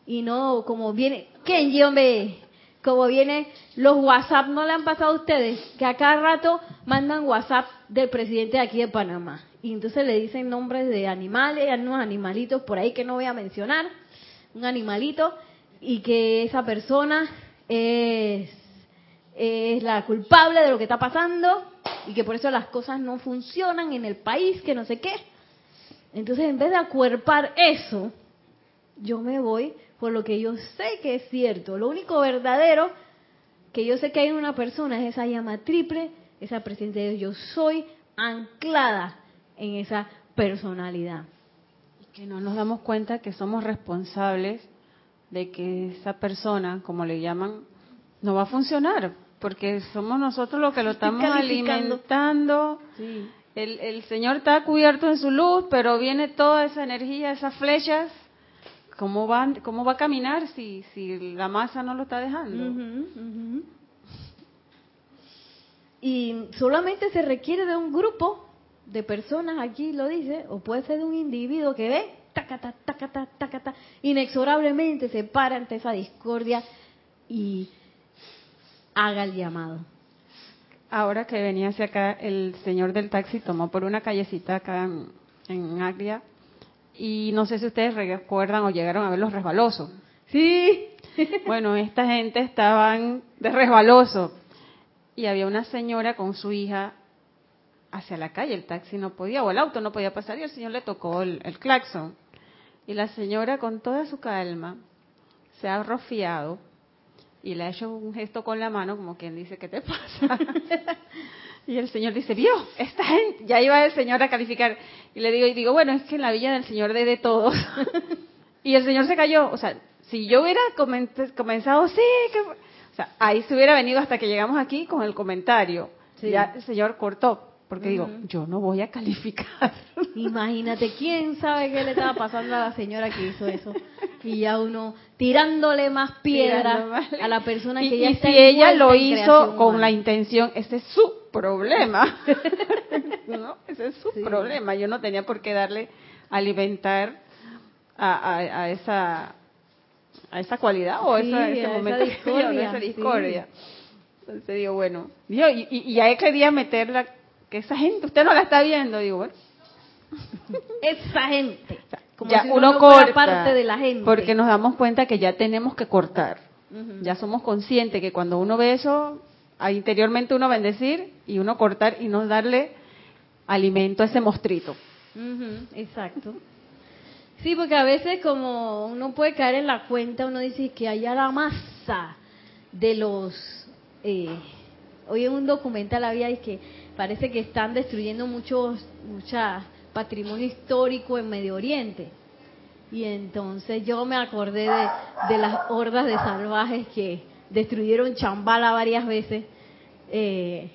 Y no como viene, ¿quién hombre? como viene, los WhatsApp no le han pasado a ustedes, que a cada rato mandan WhatsApp del presidente de aquí de Panamá. Y entonces le dicen nombres de animales, unos animalitos por ahí que no voy a mencionar, un animalito, y que esa persona es, es la culpable de lo que está pasando y que por eso las cosas no funcionan en el país, que no sé qué. Entonces, en vez de acuerpar eso, yo me voy por lo que yo sé que es cierto. Lo único verdadero que yo sé que hay en una persona es esa llama triple, esa presencia de Dios. Yo soy anclada en esa personalidad. Y que no nos damos cuenta que somos responsables de que esa persona, como le llaman, no va a funcionar, porque somos nosotros los que lo estamos alimentando. El, el Señor está cubierto en su luz, pero viene toda esa energía, esas flechas, ¿Cómo va, cómo va a caminar si, si la masa no lo está dejando? Y solamente se requiere de un grupo de personas, aquí lo dice, o puede ser de un individuo que ve, tacata, tacata, tacata, inexorablemente se para ante esa discordia y haga el llamado. Ahora que venía hacia acá, el señor del taxi tomó por una callecita acá en, en Agria y no sé si ustedes recuerdan o llegaron a ver los resbalosos. Sí. bueno, esta gente estaban de resbaloso y había una señora con su hija hacia la calle, el taxi no podía, o el auto no podía pasar y el señor le tocó el, el claxon. Y la señora con toda su calma se ha rofiado y le ha hecho un gesto con la mano como quien dice, ¿qué te pasa? Y el Señor dice, vio, esta gente, ya iba el Señor a calificar. Y le digo, y digo, bueno, es que en la villa del Señor de, de todos. y el Señor se cayó. O sea, si yo hubiera comenzado, sí, que... O sea, ahí se hubiera venido hasta que llegamos aquí con el comentario. Ya el Señor cortó. Porque digo, yo no voy a calificar. Imagínate, ¿quién sabe qué le estaba pasando a la señora que hizo eso? Y ya uno tirándole más piedra a la persona que ya y si ella lo hizo con la intención, ese es su problema. ¿No? Ese es su problema. Yo no tenía por qué darle alimentar a, esa a esa cualidad o esa, ese momento esa discordia, esa discordia. Entonces digo, bueno, y, y, y ahí quería meterla que esa gente, usted no la está viendo, digo. Esa gente. Como ya uno, corta, parte de la gente. Porque nos damos cuenta que ya tenemos que cortar. Ya somos conscientes que cuando uno ve eso, interiormente uno bendecir y uno cortar y no darle alimento a ese mostrito. exacto. Sí, porque a veces como uno puede caer en la cuenta, uno dice que allá la masa de los... Eh, hoy en un documental había que parece que están destruyendo muchos mucha patrimonio histórico en Medio Oriente. Y entonces yo me acordé de, las hordas de salvajes que destruyeron Chambala varias veces. Eh,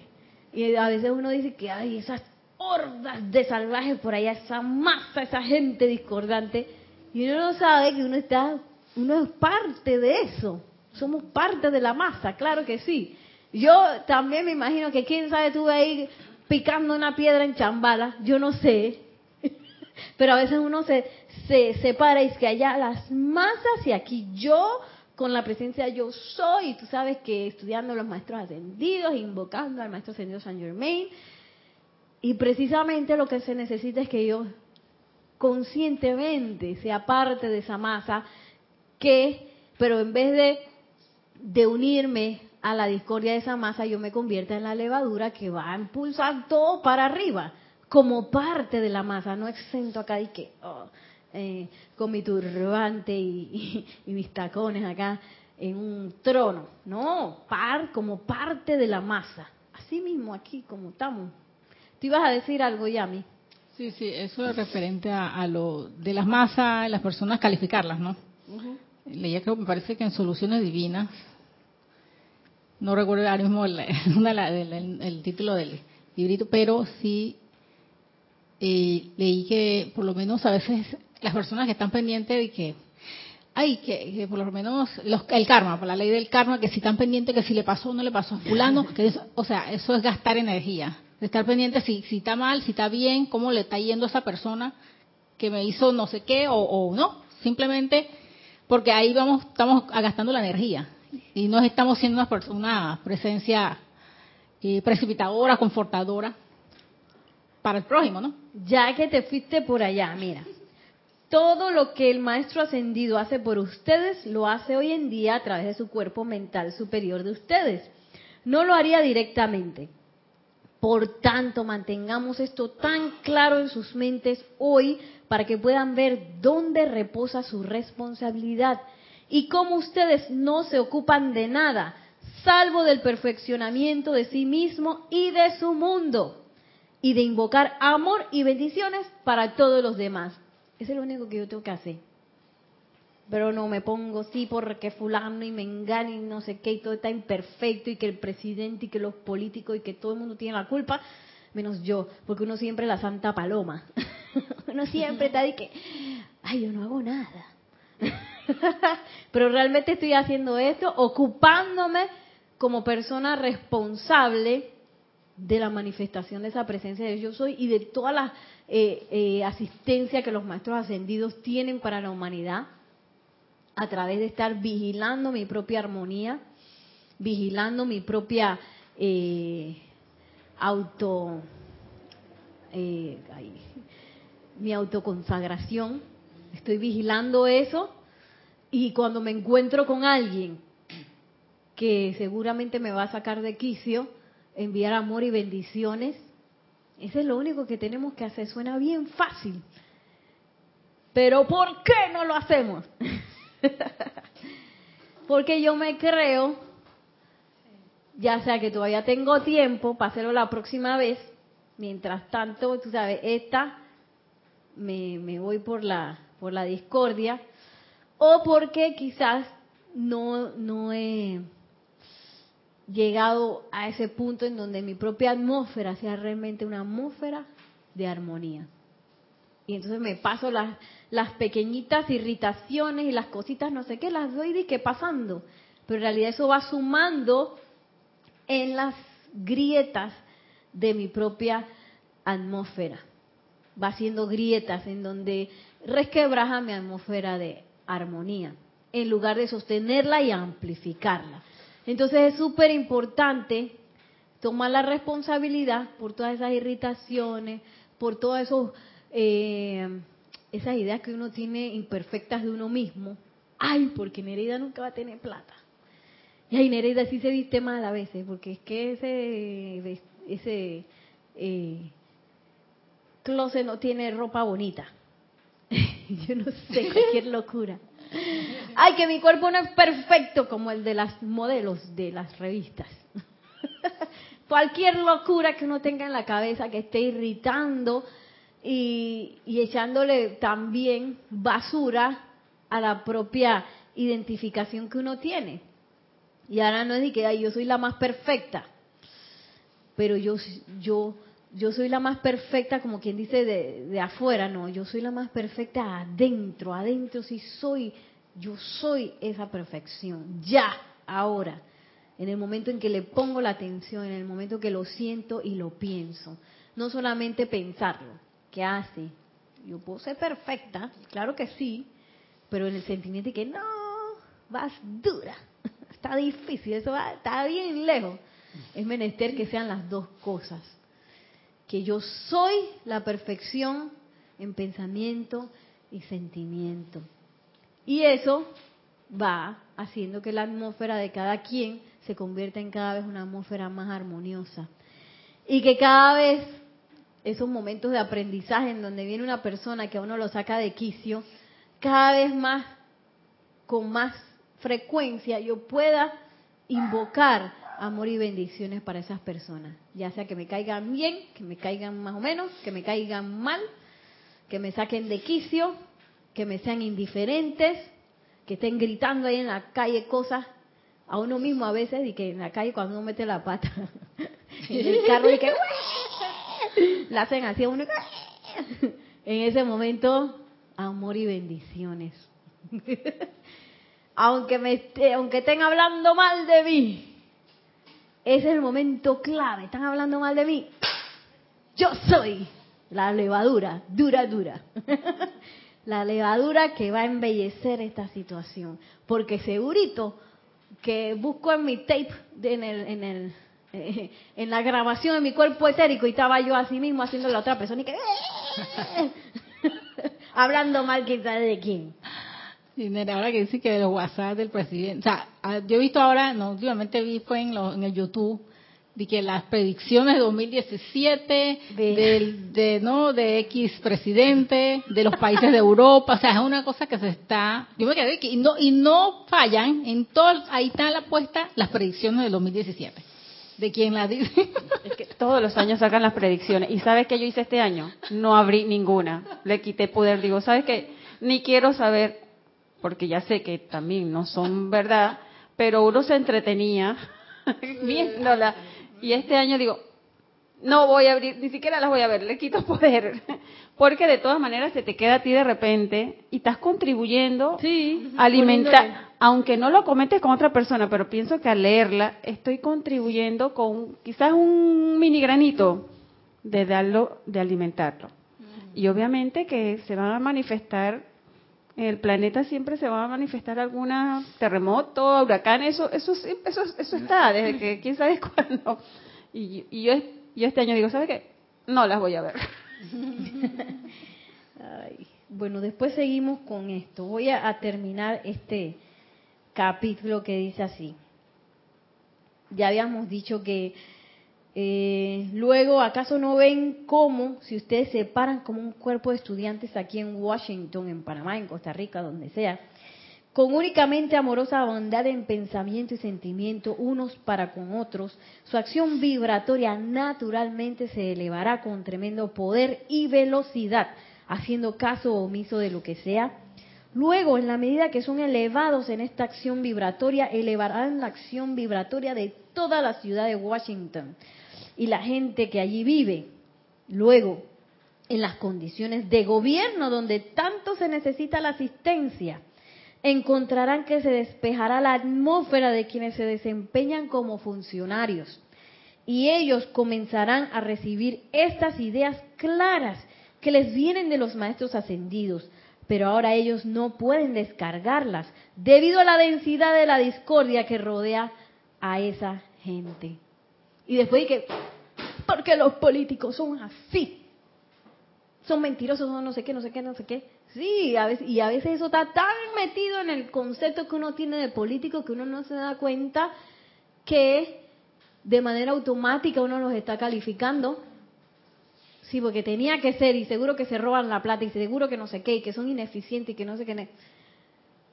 y a veces uno dice que hay esas hordas de salvajes por allá, esa masa, esa gente discordante. Y uno no sabe que uno está, uno es parte de eso. Somos parte de la masa, claro que sí. Yo también me imagino que quién sabe tú ahí picando una piedra en chambala, yo no sé. Pero a veces uno se, se separa y es que allá las masas y aquí yo con la presencia yo soy, tú sabes que estudiando los maestros ascendidos, invocando al maestro ascendido San Germain, y precisamente lo que se necesita es que yo conscientemente sea parte de esa masa que, pero en vez de, de unirme a la discordia de esa masa, yo me convierta en la levadura que va a impulsar todo para arriba, como parte de la masa, no exento acá y que, oh, eh, con mi turbante y, mis tacones acá en un trono, no, par como parte de la masa, así mismo aquí como estamos. ¿Tú ibas a decir algo, Yami? Sí, sí, eso es referente a, lo de las masas, las personas calificarlas, ¿no? Leía que me parece que en Soluciones Divinas, no recuerdo ahora mismo el, el, título del librito, pero sí eh, leí que por lo menos a veces las personas que están pendientes de que hay que, por lo menos los, el karma, por la ley del karma, que si están pendientes que si le pasó o no le pasó a fulano, que o sea, eso es gastar energía, estar pendiente si, si está mal, si está bien, cómo le está yendo a esa persona que me hizo no sé qué o, no, simplemente porque ahí vamos, estamos gastando la energía y no estamos siendo una, una presencia eh, precipitadora, confortadora para el prójimo, ¿no? Ya que te fuiste por allá, mira, todo lo que el maestro ascendido hace por ustedes lo hace hoy en día a través de su cuerpo mental superior de ustedes. No lo haría directamente. Por tanto, mantengamos esto tan claro en sus mentes hoy para que puedan ver dónde reposa su responsabilidad y cómo ustedes no se ocupan de nada, salvo del perfeccionamiento de sí mismo y de su mundo, y de invocar amor y bendiciones para todos los demás. Es lo único que yo tengo que hacer. Pero no me pongo sí porque fulano y me engaña y no sé qué y todo está imperfecto y que el presidente y que los políticos y que todo el mundo tiene la culpa, menos yo, porque uno siempre es la santa paloma. uno siempre está de que, ay, yo no hago nada. Pero realmente estoy haciendo esto ocupándome como persona responsable de la manifestación de esa presencia de yo soy y de toda la eh, eh, asistencia que los maestros ascendidos tienen para la humanidad a través de estar vigilando mi propia armonía, vigilando mi propia eh, auto, mi autoconsagración. Estoy vigilando eso y cuando me encuentro con alguien que seguramente me va a sacar de quicio, enviar amor y bendiciones. Eso es lo único que tenemos que hacer. Suena bien fácil. Pero ¿por qué no lo hacemos? Porque yo me creo, ya sea que todavía tengo tiempo para hacerlo la próxima vez, mientras tanto, tú sabes, esta me, me voy por la, por la discordia, o porque quizás no, no he llegado a ese punto en donde mi propia atmósfera sea realmente una atmósfera de armonía. Y entonces me paso las, las pequeñitas irritaciones y las cositas, no sé qué, las doy de qué pasando. Pero en realidad eso va sumando en las grietas de mi propia atmósfera. Va haciendo grietas en donde resquebraja mi atmósfera de armonía, en lugar de sostenerla y amplificarla. Entonces es súper importante tomar la responsabilidad por todas esas irritaciones, por todas eh, esas ideas que uno tiene imperfectas de uno mismo. Ay, porque Nereida nunca va a tener plata. Y ay, Nereida sí se viste mal a veces, porque es que ese, ese eh, closet no tiene ropa bonita. Yo no sé, cualquier locura. Ay, que mi cuerpo no es perfecto como el de las modelos de las revistas. Cualquier locura que uno tenga en la cabeza que esté irritando y, echándole también basura a la propia identificación que uno tiene. Y ahora no es de que yo soy la más perfecta, pero yo, yo, yo soy la más perfecta, como quien dice, de, de afuera, no, yo soy la más perfecta adentro, adentro sí soy yo soy esa perfección, ya, ahora, en el momento en que le pongo la atención, en el momento que lo siento y lo pienso. No solamente pensarlo, ¿qué hace? Yo puedo ser perfecta, claro que sí, pero en el sentimiento de que no, vas dura, está difícil, eso va, está bien lejos. Es menester que sean las dos cosas. Que yo soy la perfección en pensamiento y sentimiento. Y eso va haciendo que la atmósfera de cada quien se convierta en cada vez una atmósfera más armoniosa. Y que cada vez esos momentos de aprendizaje en donde viene una persona que a uno lo saca de quicio, cada vez más, con más frecuencia, yo pueda invocar amor y bendiciones para esas personas. Ya sea que me caigan bien, que me caigan más o menos, que me caigan mal, que me saquen de quicio, que me sean indiferentes, que estén gritando ahí en la calle cosas a uno mismo a veces y que en la calle cuando uno mete la pata en el carro y que la hacen así a uno en ese momento amor y bendiciones aunque me esté, aunque estén hablando mal de mí ese es el momento clave están hablando mal de mí yo soy la levadura dura dura la levadura que va a embellecer esta situación. Porque segurito que busco en mi tape, en, el, en, el, en la grabación de mi cuerpo etérico y estaba yo así mismo haciendo la otra persona y que... hablando mal quizás de quién. Ahora que dice que de los WhatsApp del presidente, o sea, ah, yo he visto ahora, no, últimamente vi fue en, en el YouTube, de que las predicciones de 2017 del, de no de X presidente de los países de Europa o sea es una cosa que se está yo me quedé y no y no fallan en todo ahí está la apuesta las predicciones del 2017 de quién las dice es que todos los años sacan las predicciones y sabes qué yo hice este año no abrí ninguna le quité poder digo sabes qué ni quiero saber porque ya sé que también no son verdad pero uno se entretenía. Viéndola y este año digo, no voy a abrir, ni siquiera las voy a ver, le quito poder. Porque de todas maneras se te queda a ti de repente y estás contribuyendo a alimentar, aunque no lo cometes con otra persona, pero pienso que al leerla estoy contribuyendo con quizás un mini granito de darlo, de alimentarlo. Y obviamente que se van a manifestar en el planeta siempre se va a manifestar alguna terremoto, huracán, eso, eso, eso, eso está, desde que quién sabe cuándo. Y, y yo, yo este año digo, ¿sabes qué? No las voy a ver. bueno, después seguimos con esto. Voy a terminar este capítulo que dice así. Ya habíamos dicho que eh, luego, ¿acaso no ven cómo, si ustedes se paran como un cuerpo de estudiantes aquí en Washington, en Panamá, en Costa Rica, donde sea, con únicamente amorosa bondad en pensamiento y sentimiento unos para con otros, su acción vibratoria naturalmente se elevará con tremendo poder y velocidad, haciendo caso omiso de lo que sea. Luego, en la medida que son elevados en esta acción vibratoria, elevarán la acción vibratoria de toda la ciudad de Washington, y la gente que allí vive. Luego, en las condiciones de gobierno donde tanto se necesita la asistencia, encontrarán que se despejará la atmósfera de quienes se desempeñan como funcionarios y ellos comenzarán a recibir estas ideas claras que les vienen de los maestros ascendidos, pero ahora ellos no pueden descargarlas debido a la densidad de la discordia que rodea a esa gente. Y después que, porque los políticos son así. Son mentirosos, son no sé qué, no sé qué, no sé qué. Sí, a veces, y a veces eso está tan metido en el concepto que uno tiene de político que uno no se da cuenta que de manera automática uno los está calificando. Sí, porque tenía que ser, y seguro que se roban la plata, y seguro que no sé qué, y que son ineficientes, y que no sé qué.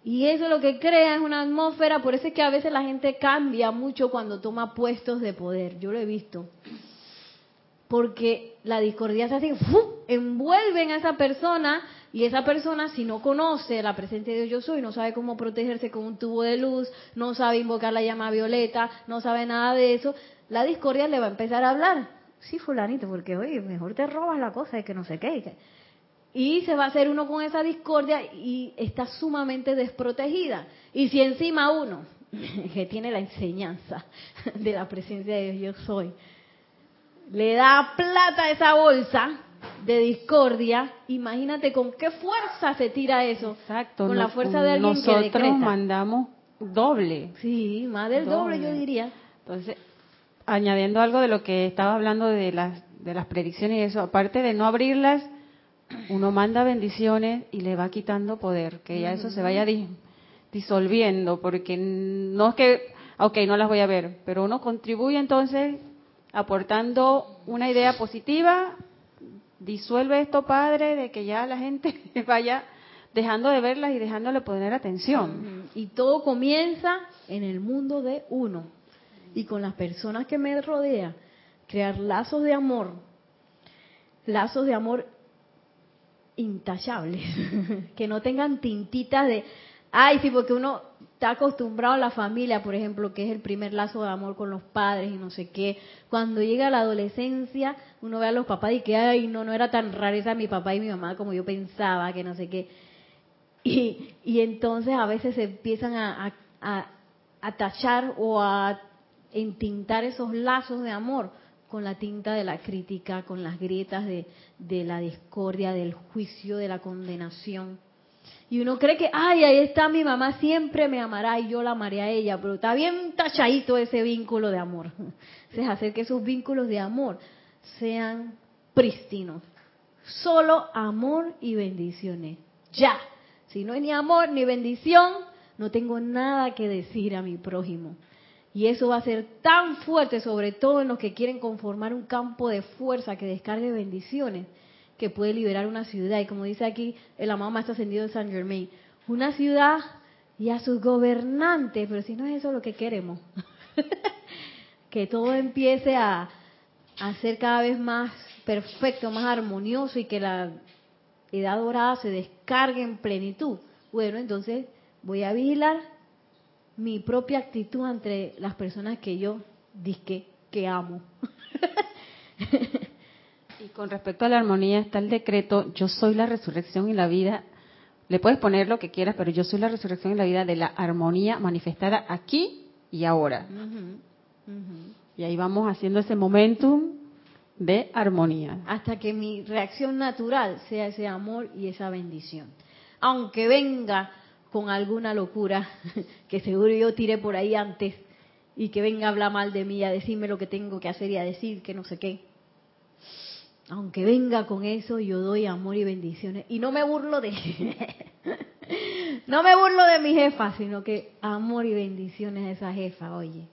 Y eso lo que crea es una atmósfera, por eso es que a veces la gente cambia mucho cuando toma puestos de poder, yo lo he visto. Porque la discordia se hace, envuelven a esa persona y esa persona si no conoce la presencia de Dios yo soy, no sabe cómo protegerse con un tubo de luz, no sabe invocar la llama violeta, no sabe nada de eso, la discordia le va a empezar a hablar. Sí, fulanito, porque oye, mejor te robas la cosa y que no sé qué. Y se va a hacer uno con esa discordia y está sumamente desprotegida. Y si encima uno, que tiene la enseñanza de la presencia de Dios yo soy, le da plata a esa bolsa de discordia, imagínate con qué fuerza se tira eso. Exacto. Con la fuerza de alguien nosotros que Nosotros mandamos doble. Sí, más del doble. yo diría. Entonces, añadiendo algo de lo que estaba hablando de las, de las predicciones y eso, aparte de no abrirlas, uno manda bendiciones y le va quitando poder, que ya eso se vaya disolviendo, porque no es que, ok, no las voy a ver, pero uno contribuye entonces aportando una idea positiva, disuelve esto, Padre, de que ya la gente vaya dejando de verlas y dejándole poner atención. Y todo comienza en el mundo de uno y con las personas que me rodean, crear lazos de amor, lazos de amor intachables, que no tengan tintitas de, ay, sí, porque uno está acostumbrado a la familia, por ejemplo, que es el primer lazo de amor con los padres y no sé qué. Cuando llega la adolescencia, uno ve a los papás y que, ay, no, no era tan rareza mi papá y mi mamá como yo pensaba, que no sé qué. Y, y entonces a veces se empiezan a, a, a tachar o a entintar esos lazos de amor con la tinta de la crítica, con las grietas de, la discordia, del juicio, de la condenación. Y uno cree que, ay, ahí está mi mamá, siempre me amará y yo la amaré a ella, pero está bien tachadito ese vínculo de amor. Es hacer que esos vínculos de amor sean prístinos. Solo amor y bendiciones. Ya. Si no hay ni amor ni bendición, no tengo nada que decir a mi prójimo. Y eso va a ser tan fuerte, sobre todo en los que quieren conformar un campo de fuerza que descargue bendiciones, que puede liberar una ciudad. Y como dice aquí el amado Maestro Ascendido de San Germain, una ciudad y a sus gobernantes, pero si no es eso lo que queremos, que todo empiece a, a ser cada vez más perfecto, más armonioso y que la edad dorada se descargue en plenitud. Bueno, entonces voy a vigilar mi propia actitud entre las personas que yo disque que amo. y con respecto a la armonía está el decreto, yo soy la resurrección y la vida. Le puedes poner lo que quieras, pero yo soy la resurrección y la vida de la armonía manifestada aquí y ahora. Y ahí vamos haciendo ese momentum de armonía. Hasta que mi reacción natural sea ese amor y esa bendición. Aunque venga con alguna locura que seguro yo tiré por ahí antes y que venga a hablar mal de mí, a decirme lo que tengo que hacer y a decir que no sé qué. Aunque venga con eso, yo doy amor y bendiciones. Y no me burlo de... no me burlo de mi jefa, sino que amor y bendiciones a esa jefa, oye.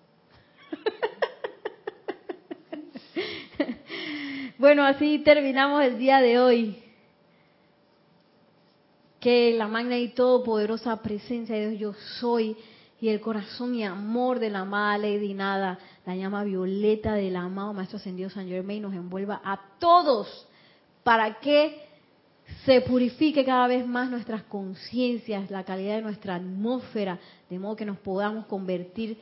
bueno, así terminamos el día de hoy que la magna y todopoderosa presencia de Dios yo soy y el corazón y amor de la amada Lady Nada, la llama violeta del amado Maestro Ascendido San Germain nos envuelva a todos para que se purifique cada vez más nuestras conciencias, la calidad de nuestra atmósfera, de modo que nos podamos convertir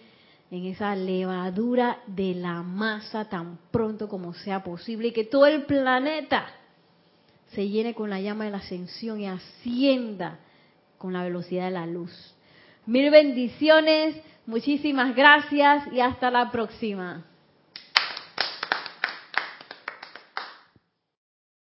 en esa levadura de la masa tan pronto como sea posible y que todo el planeta se llene con la llama de la ascensión y ascienda con la velocidad de la luz. Mil bendiciones, muchísimas gracias y hasta la próxima.